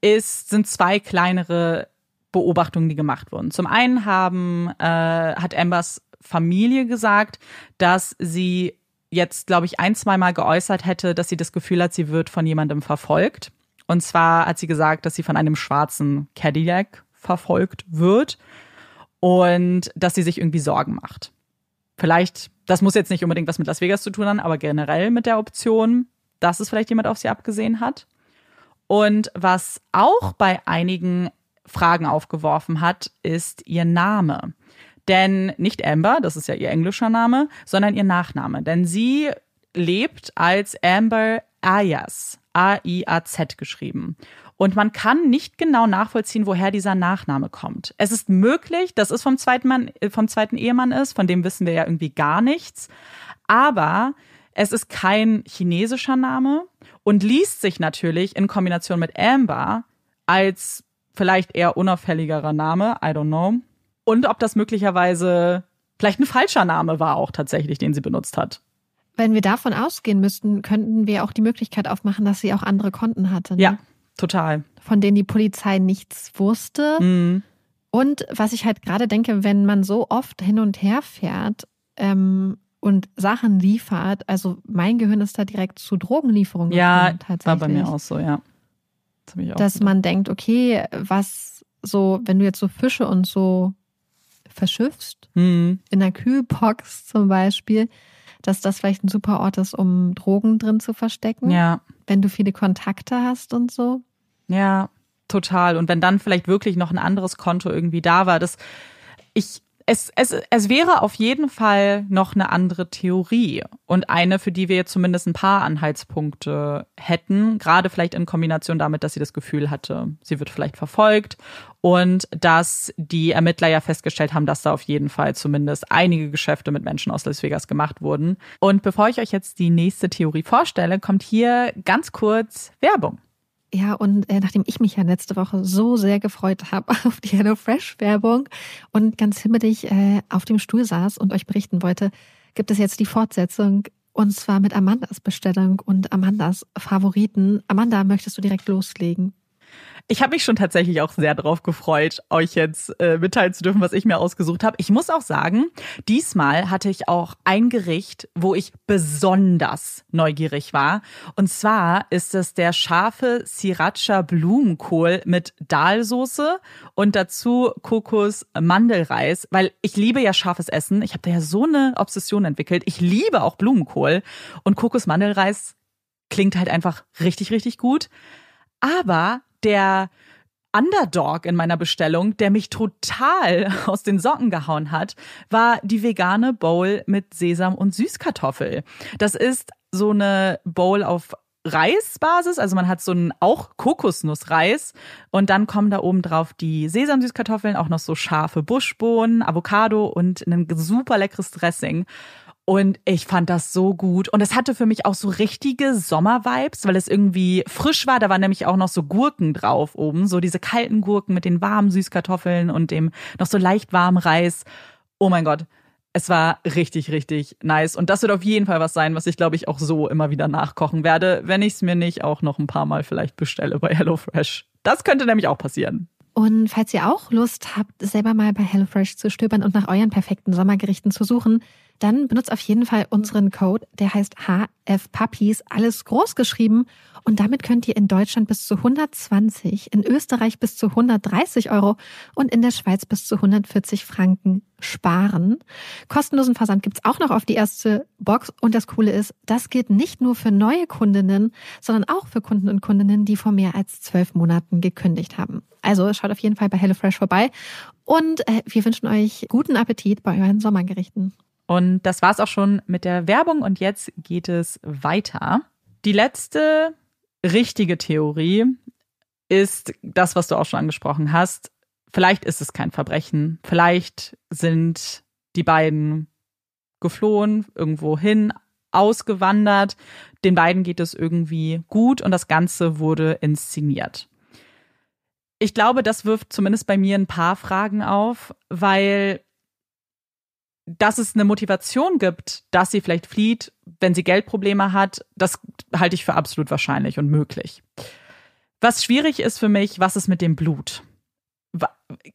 A: ist, sind zwei kleinere Beobachtungen, die gemacht wurden. Zum einen haben, äh, hat Ambers Familie gesagt, dass sie jetzt, glaube ich, ein, zweimal geäußert hätte, dass sie das Gefühl hat, sie wird von jemandem verfolgt. Und zwar hat sie gesagt, dass sie von einem schwarzen Cadillac verfolgt wird und dass sie sich irgendwie Sorgen macht. Vielleicht, das muss jetzt nicht unbedingt was mit Las Vegas zu tun haben, aber generell mit der Option, dass es vielleicht jemand auf sie abgesehen hat. Und was auch bei einigen Fragen aufgeworfen hat, ist ihr Name. Denn nicht Amber, das ist ja ihr englischer Name, sondern ihr Nachname. Denn sie lebt als Amber Ayaz, A-I-A-Z geschrieben. Und man kann nicht genau nachvollziehen, woher dieser Nachname kommt. Es ist möglich, dass es vom zweiten, Mann, äh, vom zweiten Ehemann ist, von dem wissen wir ja irgendwie gar nichts. Aber es ist kein chinesischer Name und liest sich natürlich in Kombination mit Amber als vielleicht eher unauffälligerer Name, I don't know. Und ob das möglicherweise vielleicht ein falscher Name war auch tatsächlich, den sie benutzt hat.
B: Wenn wir davon ausgehen müssten, könnten wir auch die Möglichkeit aufmachen, dass sie auch andere Konten hatte. Ne?
A: Ja, total.
B: Von denen die Polizei nichts wusste.
A: Mhm.
B: Und was ich halt gerade denke, wenn man so oft hin und her fährt ähm, und Sachen liefert, also mein Gehirn ist da direkt zu Drogenlieferungen
A: Ja,
B: gekommen, tatsächlich.
A: war bei mir auch so, ja. Das auch
B: dass
A: gedacht.
B: man denkt, okay, was so, wenn du jetzt so Fische und so verschiffst,
A: Mhm.
B: in der Kühlbox zum Beispiel, dass das vielleicht ein super Ort ist, um Drogen drin zu verstecken,
A: Ja,
B: wenn du viele Kontakte hast und so.
A: Ja, total. Und wenn dann vielleicht wirklich noch ein anderes Konto irgendwie da war, das ich es, es, es wäre auf jeden Fall noch eine andere Theorie und eine, für die wir jetzt zumindest ein paar Anhaltspunkte hätten, gerade vielleicht in Kombination damit, dass sie das Gefühl hatte, sie wird vielleicht verfolgt und dass die Ermittler ja festgestellt haben, dass da auf jeden Fall zumindest einige Geschäfte mit Menschen aus Las Vegas gemacht wurden. Und bevor ich euch jetzt die nächste Theorie vorstelle, kommt hier ganz kurz Werbung.
B: Ja, und äh, nachdem ich mich ja letzte Woche so sehr gefreut habe <laughs> auf die HelloFresh-Werbung und ganz himmelig äh, auf dem Stuhl saß und euch berichten wollte, gibt es jetzt die Fortsetzung und zwar mit Amandas Bestellung und Amandas Favoriten. Amanda, möchtest du direkt loslegen?
A: Ich habe mich schon tatsächlich auch sehr darauf gefreut, euch jetzt äh, mitteilen zu dürfen, was ich mir ausgesucht habe. Ich muss auch sagen, diesmal hatte ich auch ein Gericht, wo ich besonders neugierig war. Und zwar ist es der scharfe Sriracha Blumenkohl mit Dahlsoße und dazu Kokos Mandelreis, weil ich liebe ja scharfes Essen. Ich habe da ja so eine Obsession entwickelt. Ich liebe auch Blumenkohl und Kokos Mandelreis klingt halt einfach richtig, richtig gut. Aber der Underdog in meiner Bestellung, der mich total <laughs> aus den Socken gehauen hat, war die vegane Bowl mit Sesam und Süßkartoffel. Das ist so eine Bowl auf Reisbasis, also man hat so einen auch Kokosnussreis und dann kommen da oben drauf die Sesamsüßkartoffeln, auch noch so scharfe Buschbohnen, Avocado und ein super leckeres Dressing. Und ich fand das so gut. Und es hatte für mich auch so richtige Sommervibes, weil es irgendwie frisch war. Da waren nämlich auch noch so Gurken drauf oben. So diese kalten Gurken mit den warmen Süßkartoffeln und dem noch so leicht warmen Reis. Oh mein Gott. Es war richtig, richtig nice. Und das wird auf jeden Fall was sein, was ich, glaube ich, auch so immer wieder nachkochen werde, wenn ich es mir nicht auch noch ein paar Mal vielleicht bestelle bei HelloFresh. Das könnte nämlich auch passieren.
B: Und falls ihr auch Lust habt, selber mal bei HelloFresh zu stöbern und nach euren perfekten Sommergerichten zu suchen, dann benutzt auf jeden Fall unseren Code, der heißt HFPuppies, alles groß geschrieben. Und damit könnt ihr in Deutschland bis zu 120, in Österreich bis zu 130 Euro und in der Schweiz bis zu 140 Franken sparen. Kostenlosen Versand gibt's auch noch auf die erste Box. Und das Coole ist, das gilt nicht nur für neue Kundinnen, sondern auch für Kunden und Kundinnen, die vor mehr als zwölf Monaten gekündigt haben. Also schaut auf jeden Fall bei HelloFresh vorbei. Und äh, wir wünschen euch guten Appetit bei euren Sommergerichten.
A: Und das war's auch schon mit der Werbung und jetzt geht es weiter. Die letzte richtige Theorie ist das, was du auch schon angesprochen hast. Vielleicht ist es kein Verbrechen. Vielleicht sind die beiden geflohen, irgendwo hin, ausgewandert. Den beiden geht es irgendwie gut und das Ganze wurde inszeniert. Ich glaube, das wirft zumindest bei mir ein paar Fragen auf, weil dass es eine Motivation gibt, dass sie vielleicht flieht, wenn sie Geldprobleme hat, das halte ich für absolut wahrscheinlich und möglich. Was schwierig ist für mich, was ist mit dem Blut?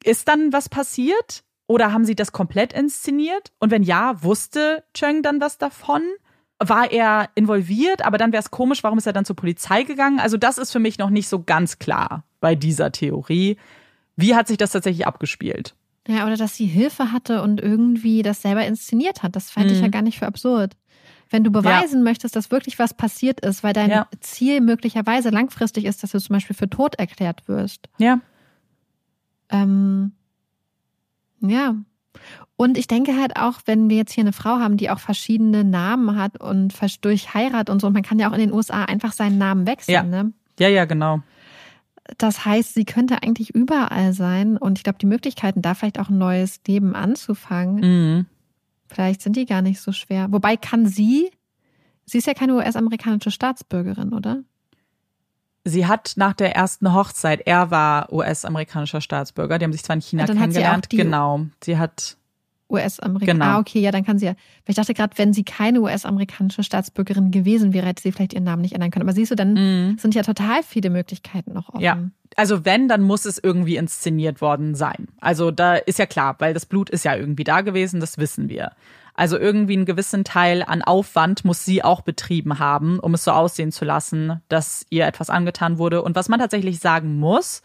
A: Ist dann was passiert? Oder haben sie das komplett inszeniert? Und wenn ja, wusste Cheng dann was davon? War er involviert? Aber dann wäre es komisch, warum ist er dann zur Polizei gegangen? Also das ist für mich noch nicht so ganz klar bei dieser Theorie. Wie hat sich das tatsächlich abgespielt?
B: Ja, oder dass sie Hilfe hatte und irgendwie das selber inszeniert hat. Das fand mhm. ich ja mhm. gar nicht für absurd. Wenn du beweisen ja. möchtest, dass wirklich was passiert ist, weil dein ja. Ziel möglicherweise langfristig ist, dass du zum Beispiel für tot erklärt wirst.
A: Ja.
B: Ähm, ja. Und ich denke halt auch, wenn wir jetzt hier eine Frau haben, die auch verschiedene Namen hat und durch Heirat und so, und man kann ja auch in den USA einfach seinen Namen wechseln,
A: ja.
B: ne?
A: Ja, ja, genau.
B: Das heißt, sie könnte eigentlich überall sein und ich glaube, die Möglichkeiten, da vielleicht auch ein neues Leben anzufangen, mhm. vielleicht sind die gar nicht so schwer. Wobei kann sie, sie ist ja keine US-amerikanische Staatsbürgerin, oder?
A: Sie hat nach der ersten Hochzeit, er war US-amerikanischer Staatsbürger, die haben sich zwar in China kennengelernt, genau. Sie hat
B: US-Amerikaner. Genau. Ah, okay, ja, dann kann sie ja. Ich dachte gerade, wenn sie keine US-amerikanische Staatsbürgerin gewesen wäre, hätte sie vielleicht ihren Namen nicht ändern können. Aber siehst du, dann mhm. sind ja total viele Möglichkeiten noch offen.
A: Ja. Also wenn, dann muss es irgendwie inszeniert worden sein. Also da ist ja klar, weil das Blut ist ja irgendwie da gewesen, das wissen wir. Also irgendwie einen gewissen Teil an Aufwand muss sie auch betrieben haben, um es so aussehen zu lassen, dass ihr etwas angetan wurde. Und was man tatsächlich sagen muss,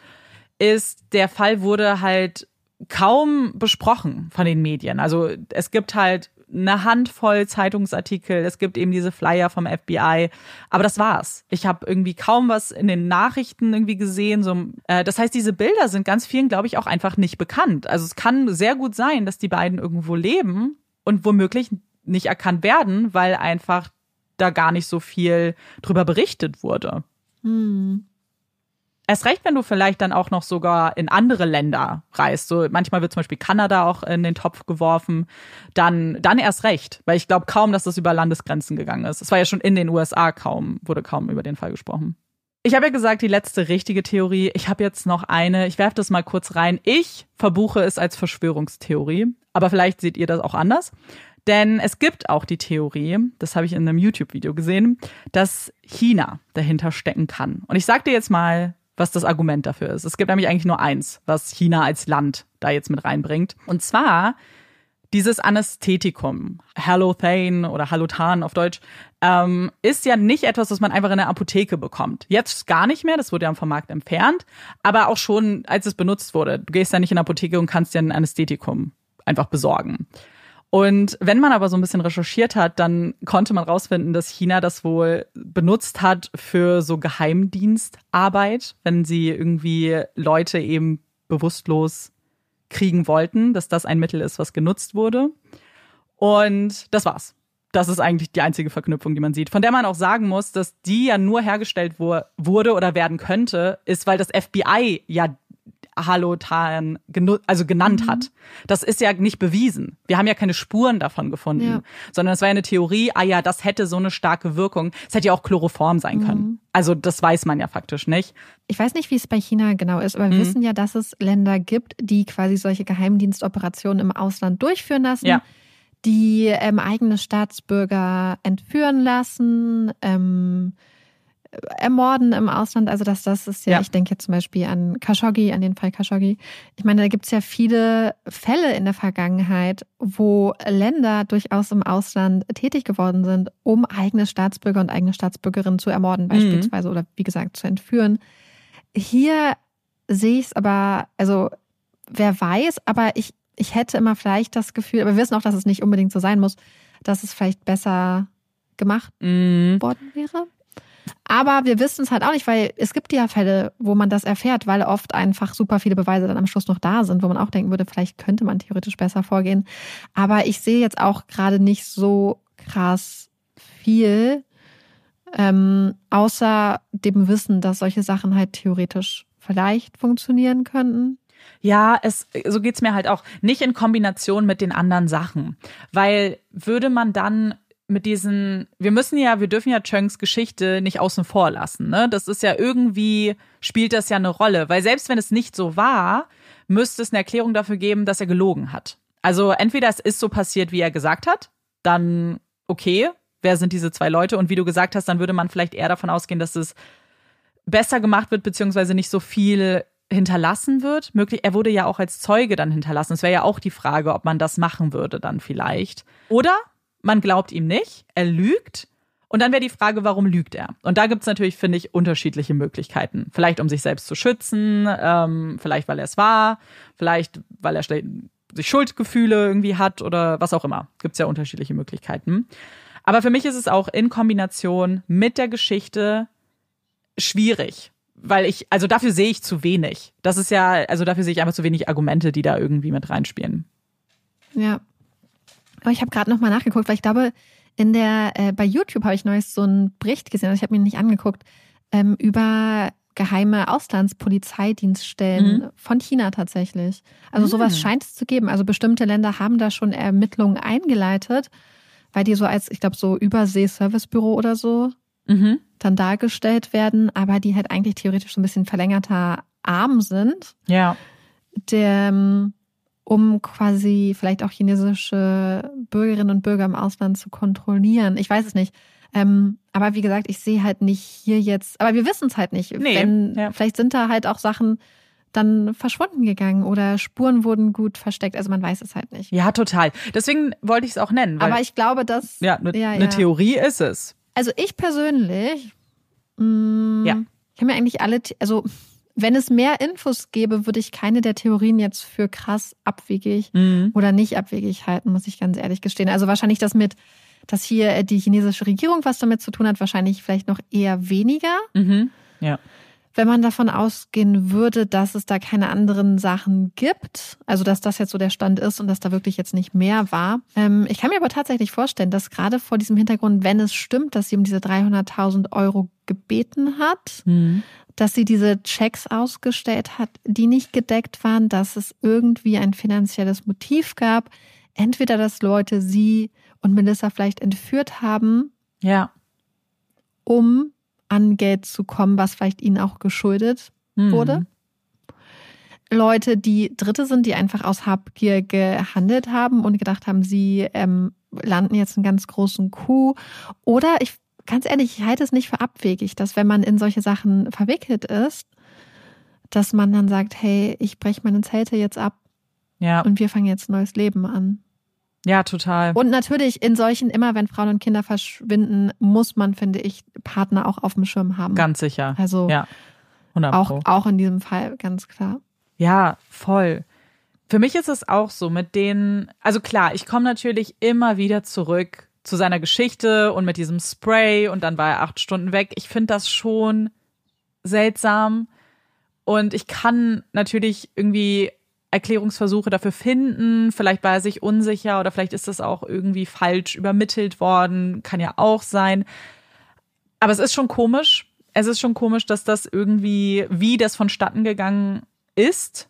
A: ist, der Fall wurde halt kaum besprochen von den Medien. Also es gibt halt eine Handvoll Zeitungsartikel, es gibt eben diese Flyer vom FBI, aber das war's. Ich habe irgendwie kaum was in den Nachrichten irgendwie gesehen. So, äh, das heißt, diese Bilder sind ganz vielen, glaube ich, auch einfach nicht bekannt. Also es kann sehr gut sein, dass die beiden irgendwo leben und womöglich nicht erkannt werden, weil einfach da gar nicht so viel drüber berichtet wurde. Hm. Erst recht, wenn du vielleicht dann auch noch sogar in andere Länder reist. So manchmal wird zum Beispiel Kanada auch in den Topf geworfen. Dann, dann erst recht, weil ich glaube kaum, dass das über Landesgrenzen gegangen ist. Es war ja schon in den USA kaum, wurde kaum über den Fall gesprochen. Ich habe ja gesagt, die letzte richtige Theorie. Ich habe jetzt noch eine. Ich werfe das mal kurz rein. Ich verbuche es als Verschwörungstheorie, aber vielleicht seht ihr das auch anders. Denn es gibt auch die Theorie, das habe ich in einem YouTube-Video gesehen, dass China dahinter stecken kann. Und ich sage dir jetzt mal, was das Argument dafür ist. Es gibt nämlich eigentlich nur eins, was China als Land da jetzt mit reinbringt. Und zwar dieses Anästhetikum, Halothane oder Halotan auf Deutsch, ähm, ist ja nicht etwas, was man einfach in der Apotheke bekommt. Jetzt gar nicht mehr, das wurde ja vom Markt entfernt, aber auch schon, als es benutzt wurde. Du gehst ja nicht in die Apotheke und kannst dir ein Anästhetikum einfach besorgen. Und wenn man aber so ein bisschen recherchiert hat, dann konnte man rausfinden, dass China das wohl benutzt hat für so Geheimdienstarbeit, wenn sie irgendwie Leute eben bewusstlos kriegen wollten, dass das ein Mittel ist, was genutzt wurde. Und das war's. Das ist eigentlich die einzige Verknüpfung, die man sieht. Von der man auch sagen muss, dass die ja nur hergestellt wurde oder werden könnte, ist, weil das FBI ja Halotan also genannt mhm. hat. Das ist ja nicht bewiesen. Wir haben ja keine Spuren davon gefunden, ja. sondern es war ja eine Theorie, ah ja, das hätte so eine starke Wirkung. Es hätte ja auch Chloroform sein können. Mhm. Also das weiß man ja faktisch nicht.
B: Ich weiß nicht, wie es bei China genau ist, aber wir mhm. wissen ja, dass es Länder gibt, die quasi solche Geheimdienstoperationen im Ausland durchführen lassen. Ja die ähm, eigene Staatsbürger entführen lassen, ähm, ermorden im Ausland. Also das, das ist ja, ja. ich denke jetzt zum Beispiel an Khashoggi, an den Fall Khashoggi. Ich meine, da gibt es ja viele Fälle in der Vergangenheit, wo Länder durchaus im Ausland tätig geworden sind, um eigene Staatsbürger und eigene Staatsbürgerinnen zu ermorden, mhm. beispielsweise, mhm. oder wie gesagt, zu entführen. Hier sehe ich es aber, also wer weiß, aber ich, ich hätte immer vielleicht das Gefühl, aber wir wissen auch, dass es nicht unbedingt so sein muss, dass es vielleicht besser gemacht mhm. worden wäre. Aber wir wissen es halt auch nicht, weil es gibt ja Fälle, wo man das erfährt, weil oft einfach super viele Beweise dann am Schluss noch da sind, wo man auch denken würde, vielleicht könnte man theoretisch besser vorgehen. Aber ich sehe jetzt auch gerade nicht so krass viel, ähm, außer dem Wissen, dass solche Sachen halt theoretisch vielleicht funktionieren könnten.
A: Ja, es, so geht's mir halt auch. Nicht in Kombination mit den anderen Sachen. Weil würde man dann mit diesen, wir müssen ja, wir dürfen ja Chunks Geschichte nicht außen vor lassen, ne? Das ist ja irgendwie, spielt das ja eine Rolle, weil selbst wenn es nicht so war, müsste es eine Erklärung dafür geben, dass er gelogen hat. Also entweder es ist so passiert, wie er gesagt hat, dann okay, wer sind diese zwei Leute? Und wie du gesagt hast, dann würde man vielleicht eher davon ausgehen, dass es besser gemacht wird, beziehungsweise nicht so viel hinterlassen wird. Möglich, er wurde ja auch als Zeuge dann hinterlassen. Es wäre ja auch die Frage, ob man das machen würde dann vielleicht. Oder man glaubt ihm nicht, er lügt. Und dann wäre die Frage, warum lügt er? Und da gibt es natürlich, finde ich, unterschiedliche Möglichkeiten. Vielleicht, um sich selbst zu schützen, ähm, vielleicht, weil er es war, vielleicht, weil er sich Schuldgefühle irgendwie hat oder was auch immer. Gibt es ja unterschiedliche Möglichkeiten. Aber für mich ist es auch in Kombination mit der Geschichte schwierig. Weil ich, also dafür sehe ich zu wenig. Das ist ja, also dafür sehe ich einfach zu wenig Argumente, die da irgendwie mit reinspielen.
B: Ja, aber ich habe gerade nochmal nachgeguckt, weil ich glaube, in der, äh, bei YouTube habe ich neulich so einen Bericht gesehen, also ich habe mir nicht angeguckt, ähm, über geheime Auslandspolizeidienststellen mhm. von China tatsächlich. Also mhm. sowas scheint es zu geben. Also bestimmte Länder haben da schon Ermittlungen eingeleitet, weil die so als, ich glaube, so Übersee-Servicebüro oder so mhm. dann dargestellt werden, aber die halt eigentlich theoretisch so ein bisschen verlängerter Arm sind.
A: Ja.
B: Der, ähm, um quasi vielleicht auch chinesische Bürgerinnen und Bürger im Ausland zu kontrollieren. Ich weiß es nicht. Ähm, aber wie gesagt, ich sehe halt nicht hier jetzt, aber wir wissen es halt nicht. Nee, Wenn, ja. Vielleicht sind da halt auch Sachen dann verschwunden gegangen oder Spuren wurden gut versteckt. Also man weiß es halt nicht.
A: Ja, total. Deswegen wollte ich es auch nennen.
B: aber ich glaube, dass.
A: Ja, eine ja, ja. Theorie ist es.
B: Also ich persönlich. Mh, mm, ja. Ich habe mir eigentlich alle, also wenn es mehr Infos gäbe, würde ich keine der Theorien jetzt für krass abwegig mhm. oder nicht abwegig halten, muss ich ganz ehrlich gestehen. Also wahrscheinlich das mit, dass hier die chinesische Regierung was damit zu tun hat, wahrscheinlich vielleicht noch eher weniger.
A: Mhm. Ja.
B: Wenn man davon ausgehen würde, dass es da keine anderen Sachen gibt, also dass das jetzt so der Stand ist und dass da wirklich jetzt nicht mehr war. Ähm, ich kann mir aber tatsächlich vorstellen, dass gerade vor diesem Hintergrund, wenn es stimmt, dass sie um diese 300.000 Euro gebeten hat, mhm dass sie diese Checks ausgestellt hat, die nicht gedeckt waren, dass es irgendwie ein finanzielles Motiv gab. Entweder, dass Leute sie und Melissa vielleicht entführt haben.
A: Ja.
B: Um an Geld zu kommen, was vielleicht ihnen auch geschuldet mhm. wurde. Leute, die Dritte sind, die einfach aus Habgier gehandelt haben und gedacht haben, sie ähm, landen jetzt einen ganz großen Coup. Oder ich ganz ehrlich, ich halte es nicht für abwegig, dass wenn man in solche Sachen verwickelt ist, dass man dann sagt, hey, ich breche meine Zelte jetzt ab
A: Ja.
B: und wir fangen jetzt ein neues Leben an.
A: Ja, total.
B: Und natürlich in solchen, immer wenn Frauen und Kinder verschwinden, muss man, finde ich, Partner auch auf dem Schirm haben.
A: Ganz sicher.
B: Also
A: ja. 100
B: auch, auch in diesem Fall, ganz klar.
A: Ja, voll. Für mich ist es auch so mit den, also klar, ich komme natürlich immer wieder zurück zu seiner Geschichte und mit diesem Spray und dann war er acht Stunden weg. Ich finde das schon seltsam und ich kann natürlich irgendwie Erklärungsversuche dafür finden. Vielleicht war er sich unsicher oder vielleicht ist das auch irgendwie falsch übermittelt worden. Kann ja auch sein. Aber es ist schon komisch. Es ist schon komisch, dass das irgendwie, wie das vonstatten gegangen ist.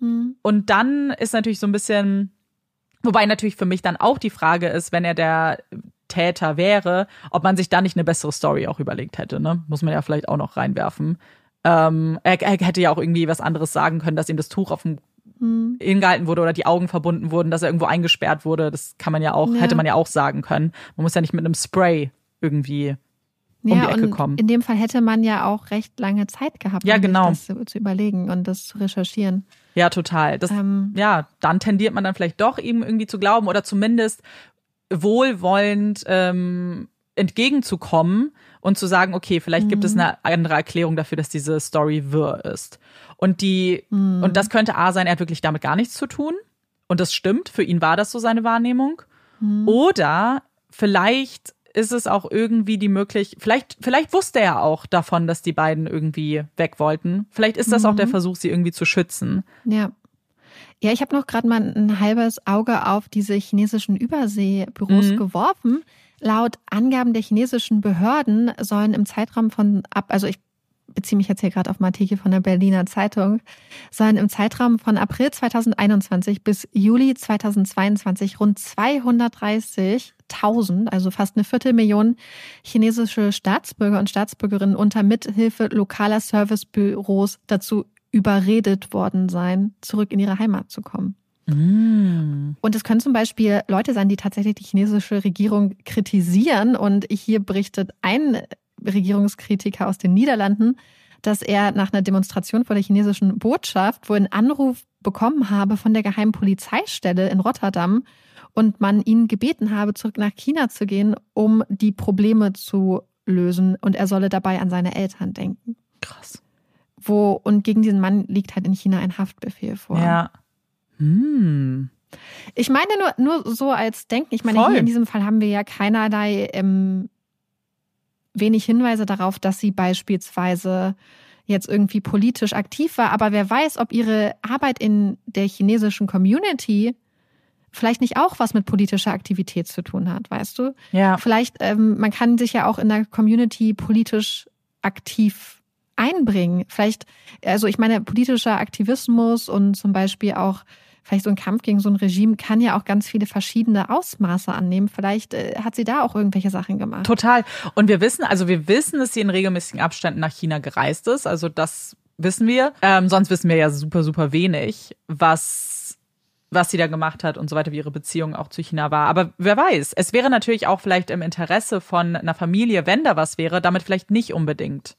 B: Hm.
A: Und dann ist natürlich so ein bisschen, wobei natürlich für mich dann auch die Frage ist, wenn er der Täter wäre, ob man sich da nicht eine bessere Story auch überlegt hätte, ne? Muss man ja vielleicht auch noch reinwerfen. Ähm, er, er hätte ja auch irgendwie was anderes sagen können, dass ihm das Tuch auf dem
B: Hm.
A: hingehalten wurde oder die Augen verbunden wurden, dass er irgendwo eingesperrt wurde. Das kann man ja auch,
B: Ja.
A: hätte man ja auch sagen können. Man muss ja nicht mit einem Spray irgendwie um
B: ja,
A: die Ecke kommen.
B: in dem Fall hätte man ja auch recht lange Zeit gehabt,
A: Ja,
B: um
A: genau.
B: das zu, zu überlegen und das zu recherchieren.
A: Ja, total. Das,
B: Ähm.
A: ja, dann tendiert man dann vielleicht doch ihm irgendwie zu glauben oder zumindest wohlwollend ähm, entgegenzukommen und zu sagen, okay, vielleicht gibt es
B: Mhm.
A: eine andere Erklärung dafür, dass diese Story wirr ist. Und die,
B: Mhm.
A: und das könnte A sein, er hat wirklich damit gar nichts zu tun. Und das stimmt, für ihn war das so seine Wahrnehmung.
B: Mhm.
A: Oder vielleicht ist es auch irgendwie die Möglichkeit, vielleicht, vielleicht wusste er auch davon, dass die beiden irgendwie weg wollten. Vielleicht ist das auch der Versuch, sie irgendwie zu schützen.
B: Ja. Ja, ich habe noch gerade mal ein halbes Auge auf diese chinesischen Überseebüros
A: Mhm.
B: geworfen. Laut Angaben der chinesischen Behörden sollen im Zeitraum von ab, also ich beziehe mich jetzt hier gerade auf einen Artikel von der Berliner Zeitung, sollen im Zeitraum von April 2021 bis Juli 2022 rund 230.000, also fast eine Viertelmillion chinesische Staatsbürger und Staatsbürgerinnen unter Mithilfe lokaler Servicebüros dazu überredet worden sein, zurück in ihre Heimat zu kommen.
A: Mm.
B: Und es können zum Beispiel Leute sein, die tatsächlich die chinesische Regierung kritisieren. Und hier berichtet ein Regierungskritiker aus den Niederlanden, dass er nach einer Demonstration vor der chinesischen Botschaft wohl einen Anruf bekommen habe von der geheimen Polizeistelle in Rotterdam und man ihn gebeten habe, zurück nach China zu gehen, um die Probleme zu lösen. Und er solle dabei an seine Eltern denken.
A: Krass.
B: Wo, und gegen diesen Mann liegt halt in China ein Haftbefehl vor.
A: Ja. Hm.
B: Ich meine nur, nur so als Denken. Ich meine,
A: Voll.
B: hier in diesem Fall haben wir ja keinerlei ähm, wenig Hinweise darauf, dass sie beispielsweise jetzt irgendwie politisch aktiv war. Aber wer weiß, ob ihre Arbeit in der chinesischen Community vielleicht nicht auch was mit politischer Aktivität zu tun hat, weißt du?
A: Ja.
B: Vielleicht, ähm, man kann sich ja auch in der Community politisch aktiv einbringen. Vielleicht, also ich meine, politischer Aktivismus und zum Beispiel auch vielleicht so ein Kampf gegen so ein Regime kann ja auch ganz viele verschiedene Ausmaße annehmen. Vielleicht äh, hat sie da auch irgendwelche Sachen gemacht.
A: Total. Und wir wissen, also wir wissen, dass sie in regelmäßigen Abständen nach China gereist ist. Also das wissen wir. Ähm, sonst wissen wir ja super, super wenig, was, was sie da gemacht hat und so weiter, wie ihre Beziehung auch zu China war. Aber wer weiß, es wäre natürlich auch vielleicht im Interesse von einer Familie, wenn da was wäre, damit vielleicht nicht unbedingt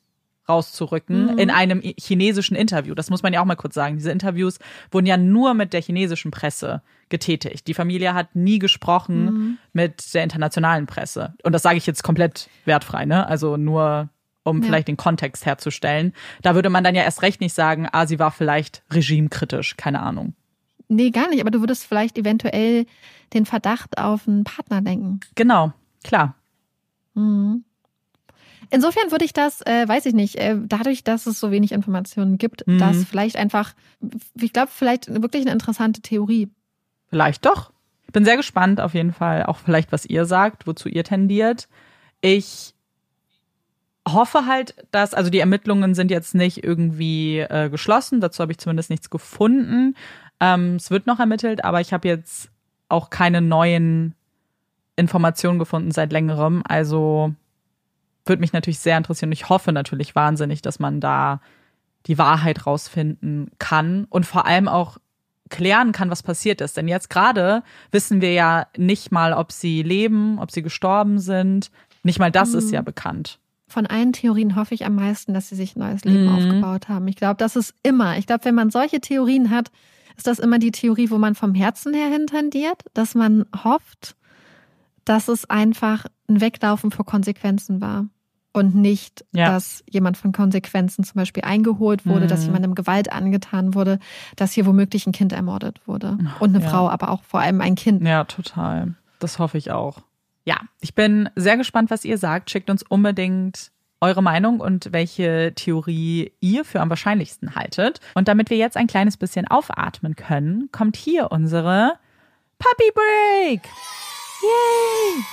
A: rauszurücken in einem chinesischen Interview. Das muss man ja auch mal kurz sagen. Diese Interviews wurden ja nur mit der chinesischen Presse getätigt. Die Familie hat nie gesprochen mit der internationalen Presse. Und das sage ich jetzt komplett wertfrei, ne? Also nur um
B: Ja.
A: vielleicht den Kontext herzustellen. Da würde man dann ja erst recht nicht sagen, ah, sie war vielleicht regimekritisch, keine Ahnung.
B: Nee, gar nicht. Aber du würdest vielleicht eventuell den Verdacht auf einen Partner denken.
A: Genau, klar.
B: Mhm. Insofern würde ich das, äh, weiß ich nicht, äh, dadurch, dass es so wenig Informationen gibt,
A: Mhm.
B: das vielleicht einfach, ich glaube, vielleicht wirklich eine interessante Theorie.
A: Vielleicht doch. Bin sehr gespannt auf jeden Fall, auch vielleicht, was ihr sagt, wozu ihr tendiert. Ich hoffe halt, dass, also die Ermittlungen sind jetzt nicht irgendwie äh, geschlossen, dazu habe ich zumindest nichts gefunden. Ähm, es wird noch ermittelt, aber ich habe jetzt auch keine neuen Informationen gefunden seit längerem. Also würde mich natürlich sehr interessieren. Und ich hoffe natürlich wahnsinnig, dass man da die Wahrheit rausfinden kann und vor allem auch klären kann, was passiert ist. Denn jetzt gerade wissen wir ja nicht mal, ob sie leben, ob sie gestorben sind. Nicht mal das ist ja bekannt.
B: von allen Theorien hoffe ich am meisten, dass sie sich ein neues Leben
A: Mhm.
B: aufgebaut haben. Ich glaube, das ist immer. Ich glaube, wenn man solche Theorien hat, ist das immer die Theorie, wo man vom Herzen her hintendiert, dass man hofft, dass es einfach ein Weglaufen vor Konsequenzen war. Und nicht,
A: Ja.
B: dass jemand von Konsequenzen zum Beispiel eingeholt wurde, dass
A: Mhm.
B: jemandem Gewalt angetan wurde, dass hier womöglich ein Kind ermordet wurde. Und eine
A: ja.
B: Frau, aber auch vor allem ein Kind.
A: Ja, total. Das hoffe ich auch. Ja, ich bin sehr gespannt, was ihr sagt. Schickt uns unbedingt eure Meinung und welche Theorie ihr für am wahrscheinlichsten haltet. Und damit wir jetzt ein kleines bisschen aufatmen können, kommt hier unsere Puppy Break.
B: Yay!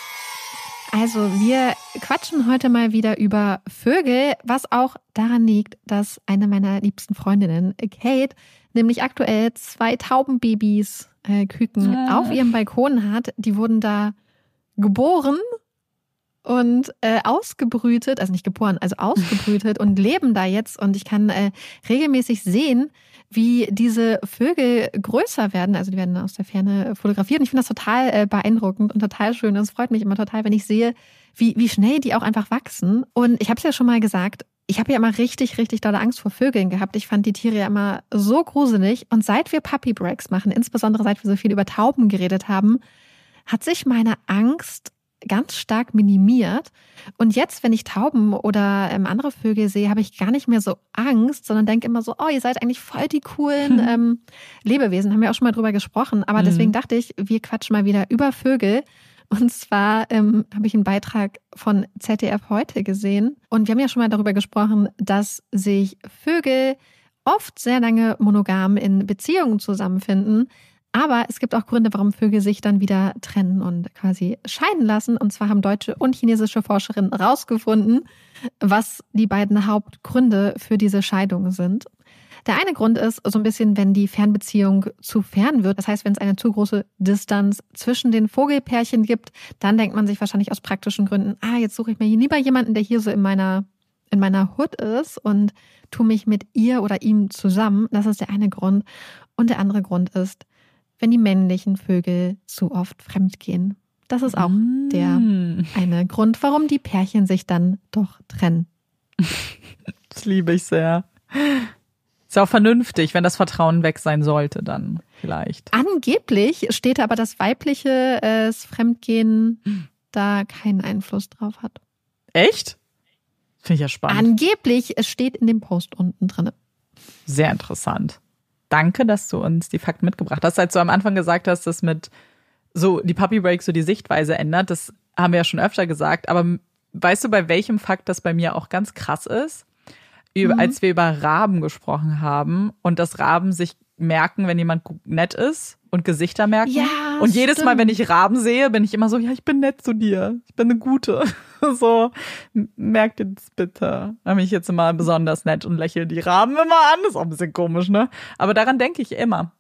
B: Also, wir quatschen heute mal wieder über Vögel, was auch daran liegt, dass eine meiner liebsten Freundinnen, Kate, nämlich aktuell zwei Taubenbabys, äh, Küken,
A: Ah.
B: auf ihrem Balkon hat. Die wurden da geboren und äh, ausgebrütet, also nicht geboren, also ausgebrütet und leben da jetzt. Und ich kann äh, regelmäßig sehen, wie diese Vögel größer werden. Also die werden aus der Ferne fotografiert. Und ich finde das total äh, beeindruckend und total schön. Und es freut mich immer total, wenn ich sehe, wie, wie schnell die auch einfach wachsen. Und ich habe es ja schon mal gesagt, ich habe ja immer richtig, richtig dolle Angst vor Vögeln gehabt. Ich fand die Tiere ja immer so gruselig. Und seit wir Puppy Breaks machen, insbesondere seit wir so viel über Tauben geredet haben, hat sich meine Angst ganz stark minimiert. Und jetzt, wenn ich Tauben oder ähm, andere Vögel sehe, habe ich gar nicht mehr so Angst, sondern denke immer so, oh, ihr seid eigentlich voll die coolen <laughs> ähm, Lebewesen. Haben wir auch schon mal drüber gesprochen. Aber
A: Mhm.
B: deswegen dachte ich, wir quatschen mal wieder über Vögel. Und zwar ähm, habe ich einen Beitrag von ZDF heute gesehen. Und wir haben ja schon mal darüber gesprochen, dass sich Vögel oft sehr lange monogam in Beziehungen zusammenfinden. Aber es gibt auch Gründe, warum Vögel sich dann wieder trennen und quasi scheiden lassen. Und zwar haben deutsche und chinesische Forscherinnen herausgefunden, was die beiden Hauptgründe für diese Scheidung sind. Der eine Grund ist so ein bisschen, wenn die Fernbeziehung zu fern wird. Das heißt, wenn es eine zu große Distanz zwischen den Vogelpärchen gibt, dann denkt man sich wahrscheinlich aus praktischen Gründen, ah, jetzt suche ich mir lieber jemanden, der hier so in meiner, in meiner Hood ist und tu mich mit ihr oder ihm zusammen. Das ist der eine Grund. Und der andere Grund ist, wenn die männlichen Vögel zu oft fremdgehen. Das ist auch der
A: Mm,
B: eine Grund, warum die Pärchen sich dann doch trennen. <laughs>
A: Das liebe ich sehr. Ist ja auch vernünftig, wenn das Vertrauen weg sein sollte, dann vielleicht.
B: Angeblich steht aber das weibliche äh, das Fremdgehen da keinen Einfluss drauf hat.
A: Echt? Finde ich ja spannend.
B: Angeblich, es steht in dem Post unten drin.
A: Sehr interessant. Danke, dass du uns die Fakten mitgebracht hast. Als du am Anfang gesagt hast, dass mit so die Puppy Break so die Sichtweise ändert, das haben wir ja schon öfter gesagt. Aber weißt du, bei welchem Fakt das bei mir auch ganz krass ist? Über, Als wir über Raben gesprochen haben und dass Raben sich merken, wenn jemand nett ist und Gesichter merken.
B: Ja,
A: und jedes Mal,
B: stimmt.
A: wenn ich Raben sehe, bin ich immer so, ja, ich bin nett zu dir. Ich bin eine gute. <laughs> so, merkt ihr das bitte. Da bin ich jetzt immer besonders nett und lächle die Raben immer an. ist auch ein bisschen komisch, ne? Aber daran denke ich immer.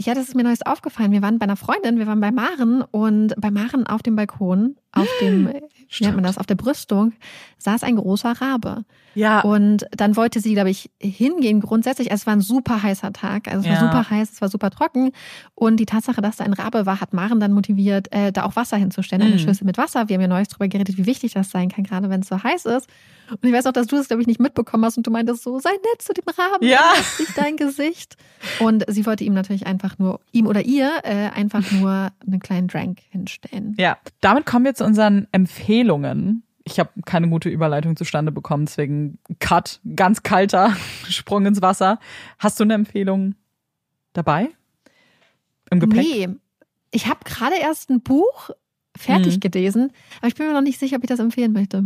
B: Ja, das ist mir neues aufgefallen. Wir waren bei einer Freundin, wir waren bei Maren und bei Maren auf dem Balkon, auf dem, <gasps> wie nennt man das, auf der Brüstung, saß ein großer Rabe.
A: Ja.
B: Und dann wollte sie, glaube ich, hingehen grundsätzlich. Es war ein super heißer Tag. Also es war
A: Ja.
B: super heiß, es war super trocken. Und die Tatsache, dass da ein Rabe war, hat Maren dann motiviert, äh, da auch Wasser hinzustellen. Eine
A: Mhm.
B: Schüssel mit Wasser. Wir haben ja neulich drüber geredet, wie wichtig das sein kann, gerade wenn es so heiß ist. Und ich weiß auch, dass du es, glaube ich, nicht mitbekommen hast und du meintest so, sei nett zu dem Raben.
A: Ja.
B: Nicht dein Gesicht. Und sie wollte ihm natürlich einfach nur, ihm oder ihr, äh, einfach nur einen kleinen Drank hinstellen.
A: Ja, damit kommen wir zu unseren Empfehlungen. Ich habe keine gute Überleitung zustande bekommen, deswegen Cut, ganz kalter <laughs> Sprung ins Wasser. Hast du eine Empfehlung dabei? Im Gepäck?
B: Nee, ich habe gerade erst ein Buch fertig
A: Mhm.
B: gelesen, aber ich bin mir noch nicht sicher, ob ich das empfehlen möchte.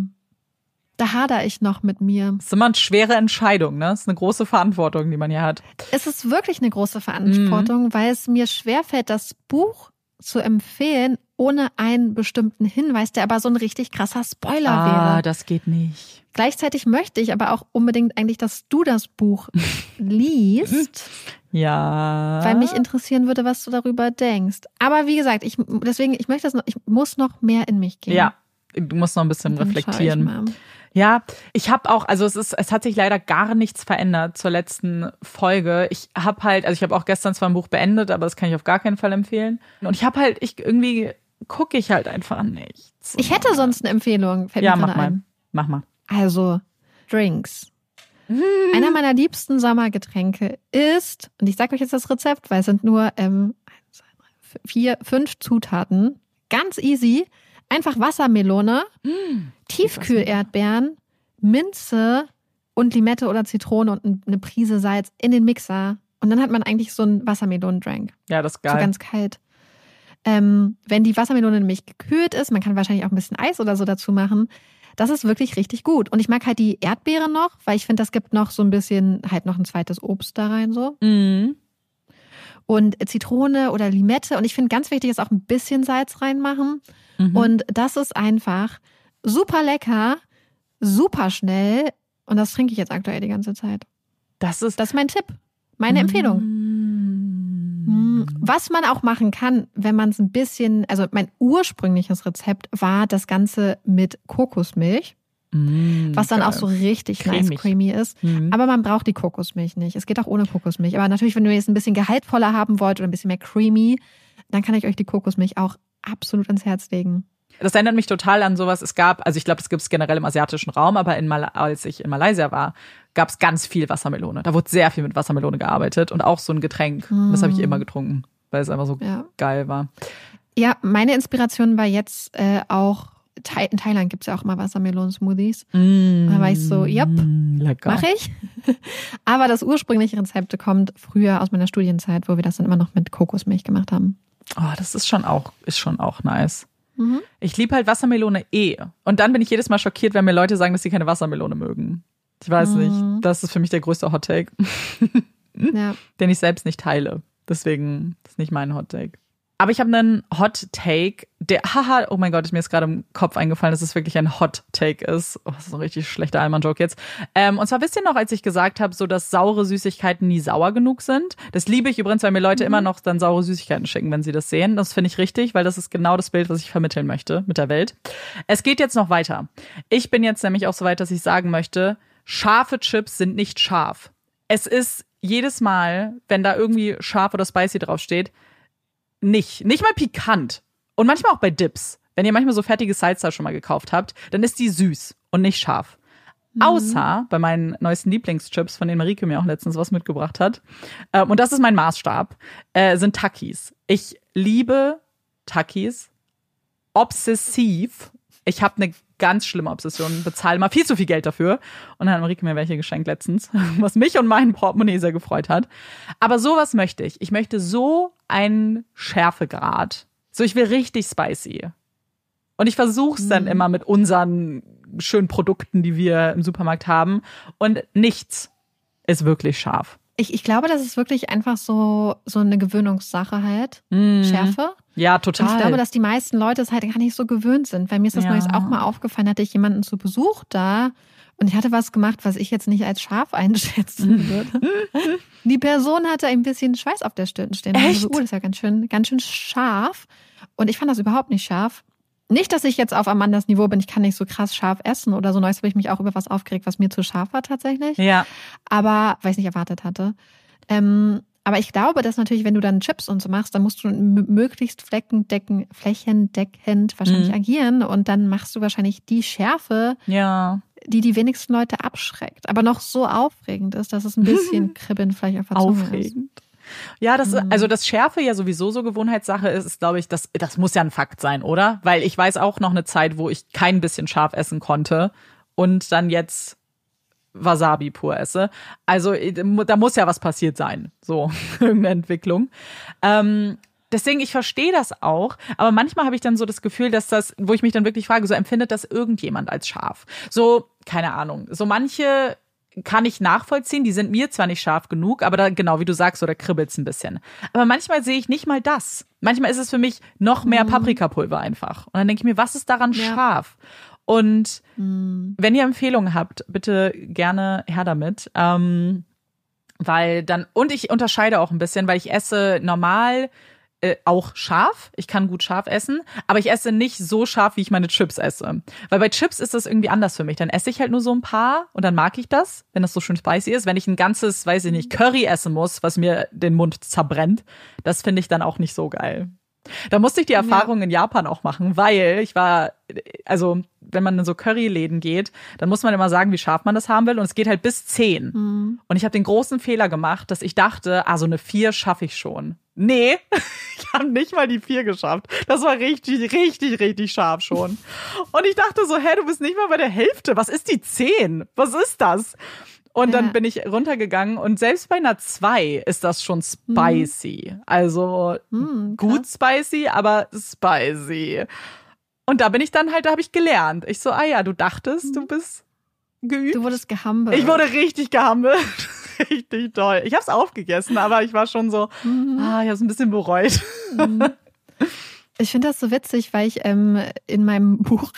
B: Da hader ich noch mit mir.
A: Das ist immer eine schwere Entscheidung, ne? Das ist eine große Verantwortung, die man hier hat.
B: Es ist wirklich eine große Verantwortung,
A: Mhm.
B: weil es mir schwerfällt, das Buch zu empfehlen, ohne einen bestimmten Hinweis, der aber so ein richtig krasser Spoiler
A: ah,
B: wäre.
A: das geht nicht.
B: Gleichzeitig möchte ich aber auch unbedingt eigentlich, dass du das Buch <laughs> liest,
A: Ja.
B: weil mich interessieren würde, was du darüber denkst. Aber wie gesagt, ich deswegen, ich möchte das noch, ich muss noch mehr in mich gehen.
A: Ja, du musst noch ein bisschen
B: Dann
A: reflektieren. Ja, ich habe auch, also es ist, es hat sich leider gar nichts verändert zur letzten Folge. Ich habe halt, also ich habe auch gestern zwar ein Buch beendet, aber das kann ich auf gar keinen Fall empfehlen. Und ich habe halt, ich irgendwie gucke ich halt einfach nichts.
B: Ich hätte sonst eine Empfehlung, fällt
A: ja, mach mal,
B: ein.
A: mach mal.
B: Also Drinks. Einer meiner liebsten Sommergetränke ist, und ich sage euch jetzt das Rezept, weil es sind nur ähm, vier, fünf Zutaten. Ganz easy. Einfach Wassermelone, Tiefkühlerdbeeren, Minze und Limette oder Zitrone und eine Prise Salz in den Mixer. Und dann hat man eigentlich so einen Wassermelonendrink.
A: Ja, das ist
B: So
A: geil.
B: ganz kalt. Ähm, wenn die Wassermelone nämlich gekühlt ist, man kann wahrscheinlich auch ein bisschen Eis oder so dazu machen. Das ist wirklich richtig gut. Und ich mag halt die Erdbeere noch, weil ich finde, das gibt noch so ein bisschen, halt noch ein zweites Obst da rein so.
A: Mhm.
B: Und Zitrone oder Limette. Und ich finde ganz wichtig ist auch ein bisschen Salz reinmachen.
A: Mhm.
B: Und das ist einfach super lecker, super schnell. Und das trinke ich jetzt aktuell die ganze Zeit.
A: das ist
B: Das ist mein Tipp, meine Empfehlung.
A: Mm.
B: Was man auch machen kann, wenn man es ein bisschen, also mein ursprüngliches Rezept war das Ganze mit Kokosmilch,
A: Mm,
B: was dann
A: geil.
B: auch so richtig nice
A: Cremig.
B: creamy ist.
A: Mhm.
B: Aber man braucht die Kokosmilch nicht. Es geht auch ohne Kokosmilch. Aber natürlich, wenn du jetzt ein bisschen gehaltvoller haben wollt oder ein bisschen mehr creamy, dann kann ich euch die Kokosmilch auch absolut ans Herz legen.
A: Das erinnert mich total an sowas. Es gab, also ich glaube, das gibt es generell im asiatischen Raum, aber in Mal als ich in Malaysia war, gab es ganz viel Wassermelone. Da wurde sehr viel mit Wassermelone gearbeitet und auch so ein Getränk. Das habe ich immer getrunken, weil es einfach so
B: Ja.
A: geil war.
B: Ja, meine Inspiration war jetzt äh, auch, in Thailand gibt's ja auch immer Wassermelonen-Smoothies. Da war ich so, yep,
A: Mm, lecker.
B: Mache ich. <laughs> Aber das ursprüngliche Rezept kommt früher aus meiner Studienzeit, wo wir das dann immer noch mit Kokosmilch gemacht haben.
A: Oh, das ist schon auch, ist schon auch nice.
B: Mhm.
A: Ich liebe halt Wassermelone eh. Und dann bin ich jedes Mal schockiert, wenn mir Leute sagen, dass sie keine Wassermelone mögen. Ich weiß
B: Mhm.
A: nicht. Das ist für mich der größte Hot Take, <laughs>
B: Ja.
A: den ich selbst nicht teile. Deswegen ist nicht mein Hot Take. Aber ich habe einen Hot Take, der, <laughs> haha, oh mein Gott, ist mir jetzt gerade im Kopf eingefallen, dass es wirklich ein Hot Take ist. Oh, das ist ein richtig schlechter Allmann-Joke jetzt. Ähm, und zwar wisst ihr noch, als ich gesagt habe, so dass saure Süßigkeiten nie sauer genug sind. Das liebe ich übrigens, weil mir Leute immer noch dann saure Süßigkeiten schicken, wenn sie das sehen. Das finde ich richtig, weil das ist genau das Bild, was ich vermitteln möchte mit der Welt. Es geht jetzt noch weiter. Ich bin jetzt nämlich auch so weit, dass ich sagen möchte, scharfe Chips sind nicht scharf. Es ist jedes Mal, wenn da irgendwie scharf oder spicy draufsteht, nicht. Nicht mal pikant. Und manchmal auch bei Dips. Wenn ihr manchmal so fertige Salsa schon mal gekauft habt, dann ist die süß und nicht scharf. Außer bei meinen neuesten Lieblingschips, von denen Marike mir auch letztens was mitgebracht hat. Ähm, und das ist mein Maßstab, äh, sind Takis. Ich liebe Takis. Obsessiv. Ich habe eine ganz schlimme Obsession, bezahle mal viel zu viel Geld dafür. Und dann hat Marike mir welche geschenkt letztens, <laughs> was mich und meinen Portemonnaie sehr gefreut hat. Aber sowas möchte ich. Ich möchte so einen Schärfegrad. So, ich will richtig spicy. Und ich versuche es dann immer mit unseren schönen Produkten, die wir im Supermarkt haben. Und nichts ist wirklich scharf.
B: Ich, ich glaube, das ist wirklich einfach so, so eine Gewöhnungssache halt. Schärfe.
A: Ja,
B: Und
A: total.
B: ich glaube, dass die meisten Leute es halt gar nicht so gewöhnt sind. Weil mir ist das
A: Ja.
B: Neues auch mal aufgefallen, hatte ich jemanden zu Besuch da und ich hatte was gemacht, was ich jetzt nicht als scharf <laughs> einschätzen würde. die Person hatte ein bisschen Schweiß auf der Stirn stehen. Und
A: Echt?
B: oh, das ist ja ganz schön, ganz schön scharf. Und ich fand das überhaupt nicht scharf. Nicht, dass ich jetzt auf Amandas Niveau bin, ich kann nicht so krass scharf essen oder so. Neues habe ich mich auch über was aufgeregt, was mir zu scharf war tatsächlich
A: ja,
B: aber weil ich nicht erwartet hatte. Ähm, aber ich glaube, dass natürlich, wenn du dann Chips und so machst, dann musst du möglichst fleckendecken, flächendeckend wahrscheinlich
A: Mhm.
B: agieren und dann machst du wahrscheinlich die Schärfe,
A: ja.
B: die die wenigsten Leute abschreckt, aber noch so aufregend ist, dass es ein bisschen <laughs> kribbeln vielleicht auf der Zunge.
A: Aufregend. Ja, das, also das Schärfe ja sowieso so Gewohnheitssache ist, ist glaube ich, das, das muss ja ein Fakt sein, oder? Weil ich weiß auch noch eine Zeit, wo ich kein bisschen scharf essen konnte und dann jetzt Wasabi pur esse. Also äh, da muss ja was passiert sein, so <laughs> irgendeine Entwicklung. Ähm, deswegen, ich verstehe das auch, aber manchmal habe ich dann so das Gefühl, dass das, wo ich mich dann wirklich frage, so empfindet das irgendjemand als scharf? So, keine Ahnung. So manche kann ich nachvollziehen, die sind mir zwar nicht scharf genug, aber da, genau wie du sagst, so, da kribbelt's ein bisschen. Aber manchmal sehe ich nicht mal das. Manchmal ist es für mich noch mehr Paprikapulver einfach. Und dann denke ich mir, was ist daran
B: Ja.
A: scharf? Und wenn ihr Empfehlungen habt, bitte gerne her damit. Ähm, weil dann, und ich unterscheide auch ein bisschen, weil ich esse normal äh, auch scharf. Ich kann gut scharf essen, aber ich esse nicht so scharf, wie ich meine Chips esse. Weil bei Chips ist das irgendwie anders für mich. Dann esse ich halt nur so ein paar und dann mag ich das, wenn das so schön spicy ist. Wenn ich ein ganzes, weiß ich nicht, Curry essen muss, was mir den Mund zerbrennt, das finde ich dann auch nicht so geil. Da musste ich die Erfahrung in Japan auch machen, weil ich war, also wenn man in so Curryläden geht, dann muss man immer sagen, wie scharf man das haben will. Und es geht halt bis zehn.
B: Mhm.
A: Und ich habe den großen Fehler gemacht, dass ich dachte, ah, so eine vier schaffe ich schon. Nee, <laughs> ich habe nicht mal die vier geschafft. Das war richtig, richtig, richtig scharf schon. Und ich dachte so, hä, du bist nicht mal bei der Hälfte. Was ist die zehn? Was ist das? Und dann
B: Ja.
A: bin ich runtergegangen und selbst bei einer zwei ist das schon spicy. Also
B: Hm,
A: gut spicy, aber spicy. Und da bin ich dann halt, da habe ich gelernt. Ich so, ah ja, du dachtest, du bist geübt.
B: Du wurdest gehambelt.
A: Ich wurde richtig gehammelt. Richtig toll. Ich habe es aufgegessen, aber ich war schon so, ah, ich habe es ein bisschen bereut.
B: Ich finde das so witzig, weil ich ähm, in meinem <laughs> Buch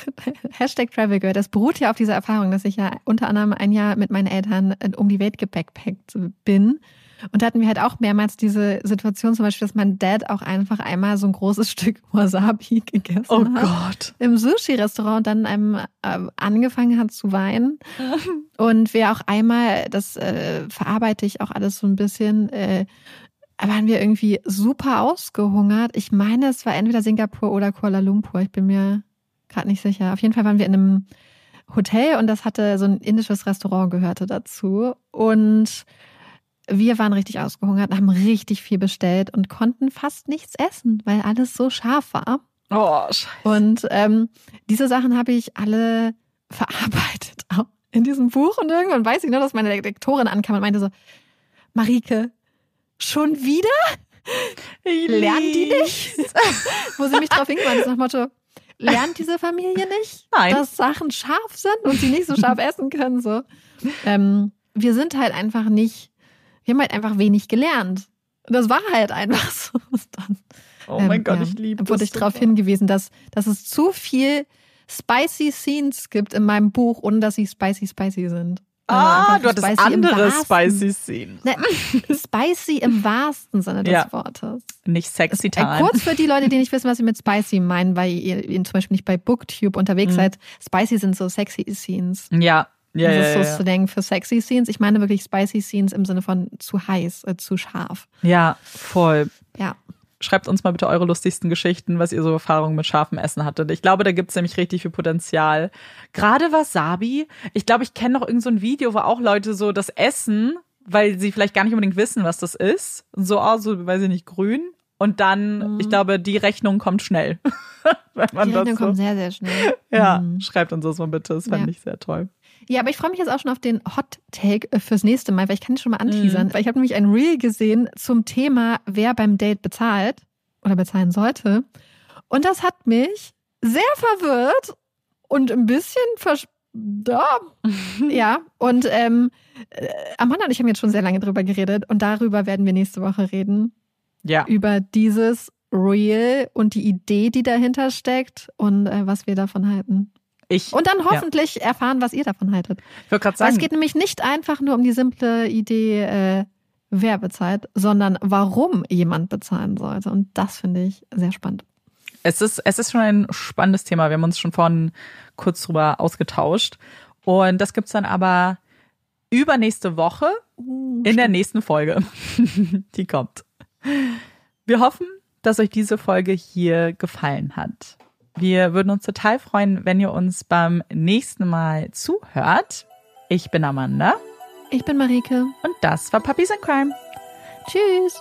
B: Hashtag Travel Girl, das beruht ja auf dieser Erfahrung, dass ich ja unter anderem ein Jahr mit meinen Eltern äh, um die Welt gebackpackt bin. Und da hatten wir halt auch mehrmals diese Situation, zum Beispiel, dass mein Dad auch einfach einmal so ein großes <laughs> Stück Wasabi gegessen
A: Oh
B: hat.
A: Gott.
B: Im Sushi-Restaurant und dann einem äh, angefangen hat zu weinen. <laughs> Und wir auch einmal, das äh, verarbeite ich auch alles so ein bisschen, äh, waren wir irgendwie super ausgehungert. Ich meine, es war entweder Singapur oder Kuala Lumpur. Ich bin mir gerade nicht sicher. Auf jeden Fall waren wir in einem Hotel und das hatte so ein indisches Restaurant gehörte dazu. Und wir waren richtig ausgehungert, haben richtig viel bestellt und konnten fast nichts essen, weil alles so scharf war.
A: Oh, scheiße.
B: Und ähm, diese Sachen habe ich alle <laughs> verarbeitet auch in diesem Buch. Und irgendwann weiß ich nur, dass meine Lektorin ankam und meinte so, Marike, schon wieder?
A: Ich
B: Lernen die nicht? <laughs> Wo sie mich drauf hingewiesen hat, nach dem Motto, lernt diese Familie nicht,
A: Nein.
B: dass Sachen scharf sind und sie nicht so scharf <laughs> essen können? So. Ähm, wir sind halt einfach nicht, wir haben halt einfach wenig gelernt. Das war halt einfach <laughs> so. Dann,
A: Oh mein
B: ähm,
A: Gott,
B: ja,
A: ich liebe
B: Wurde
A: das
B: ich darauf hingewiesen, dass, dass es zu viel spicy Scenes gibt in meinem Buch, ohne dass sie spicy spicy sind. Also
A: Ah,
B: einfach
A: du hattest andere spicy Scenes.
B: Ne, <laughs> spicy im wahrsten Sinne des
A: Ja.
B: Wortes.
A: Nicht sexy time.
B: kurz für die Leute, die nicht wissen, was sie mit spicy meinen, weil ihr, ihr zum Beispiel nicht bei Booktube unterwegs
A: Mhm.
B: seid. Spicy sind so sexy Scenes.
A: Ja, ja,
B: das ist
A: ja,
B: so
A: ja.
B: Slang für sexy Scenes. Ich meine wirklich spicy Scenes im Sinne von zu heiß, äh, zu scharf.
A: ja, voll.
B: Ja.
A: Schreibt uns mal bitte eure lustigsten Geschichten, was ihr so Erfahrungen mit scharfem Essen hattet. Ich glaube, da gibt's nämlich richtig viel Potenzial. Gerade Wasabi. Ich glaube, ich kenne noch irgend so ein Video, wo auch Leute so das essen, weil sie vielleicht gar nicht unbedingt wissen, was das ist. So, oh, so, weiß ich nicht, grün. Und dann, ich glaube, die Rechnung kommt schnell. <laughs>
B: Die Rechnung
A: so,
B: kommt sehr, sehr schnell.
A: ja,
B: Mhm.
A: schreibt uns das mal bitte. Das fand
B: Ja.
A: ich sehr toll.
B: Ja, aber ich freue mich jetzt auch schon auf den Hot Take äh, fürs nächste Mal, weil ich kann schon mal anteasern.
A: Mhm.
B: Weil ich habe nämlich ein Reel gesehen zum Thema, wer beim Date bezahlt oder bezahlen sollte. Und das hat mich sehr verwirrt und ein bisschen vers... Da. <laughs> ja, und ähm, äh, Amanda und ich haben jetzt schon sehr lange drüber geredet und darüber werden wir nächste Woche reden.
A: Ja.
B: Über dieses Reel und die Idee, die dahinter steckt und äh, was wir davon halten.
A: Ich,
B: Und dann
A: Ja.
B: hoffentlich erfahren, was ihr davon haltet.
A: ich wollte gerade
B: Weil
A: sagen,
B: es geht nämlich nicht einfach nur um die simple Idee, äh, wer bezahlt, sondern warum jemand bezahlen sollte. Und das finde ich sehr spannend.
A: Es ist, es ist schon ein spannendes Thema. Wir haben uns schon vorhin kurz drüber ausgetauscht. Und das gibt's dann aber übernächste Woche in der nächsten Folge. <laughs> Die kommt. Wir hoffen, dass euch diese Folge hier gefallen hat. Wir würden uns total freuen, wenn ihr uns beim nächsten Mal zuhört. Ich bin Amanda
B: Ich bin Marike.
A: und das war Puppies in Crime.
B: Tschüss.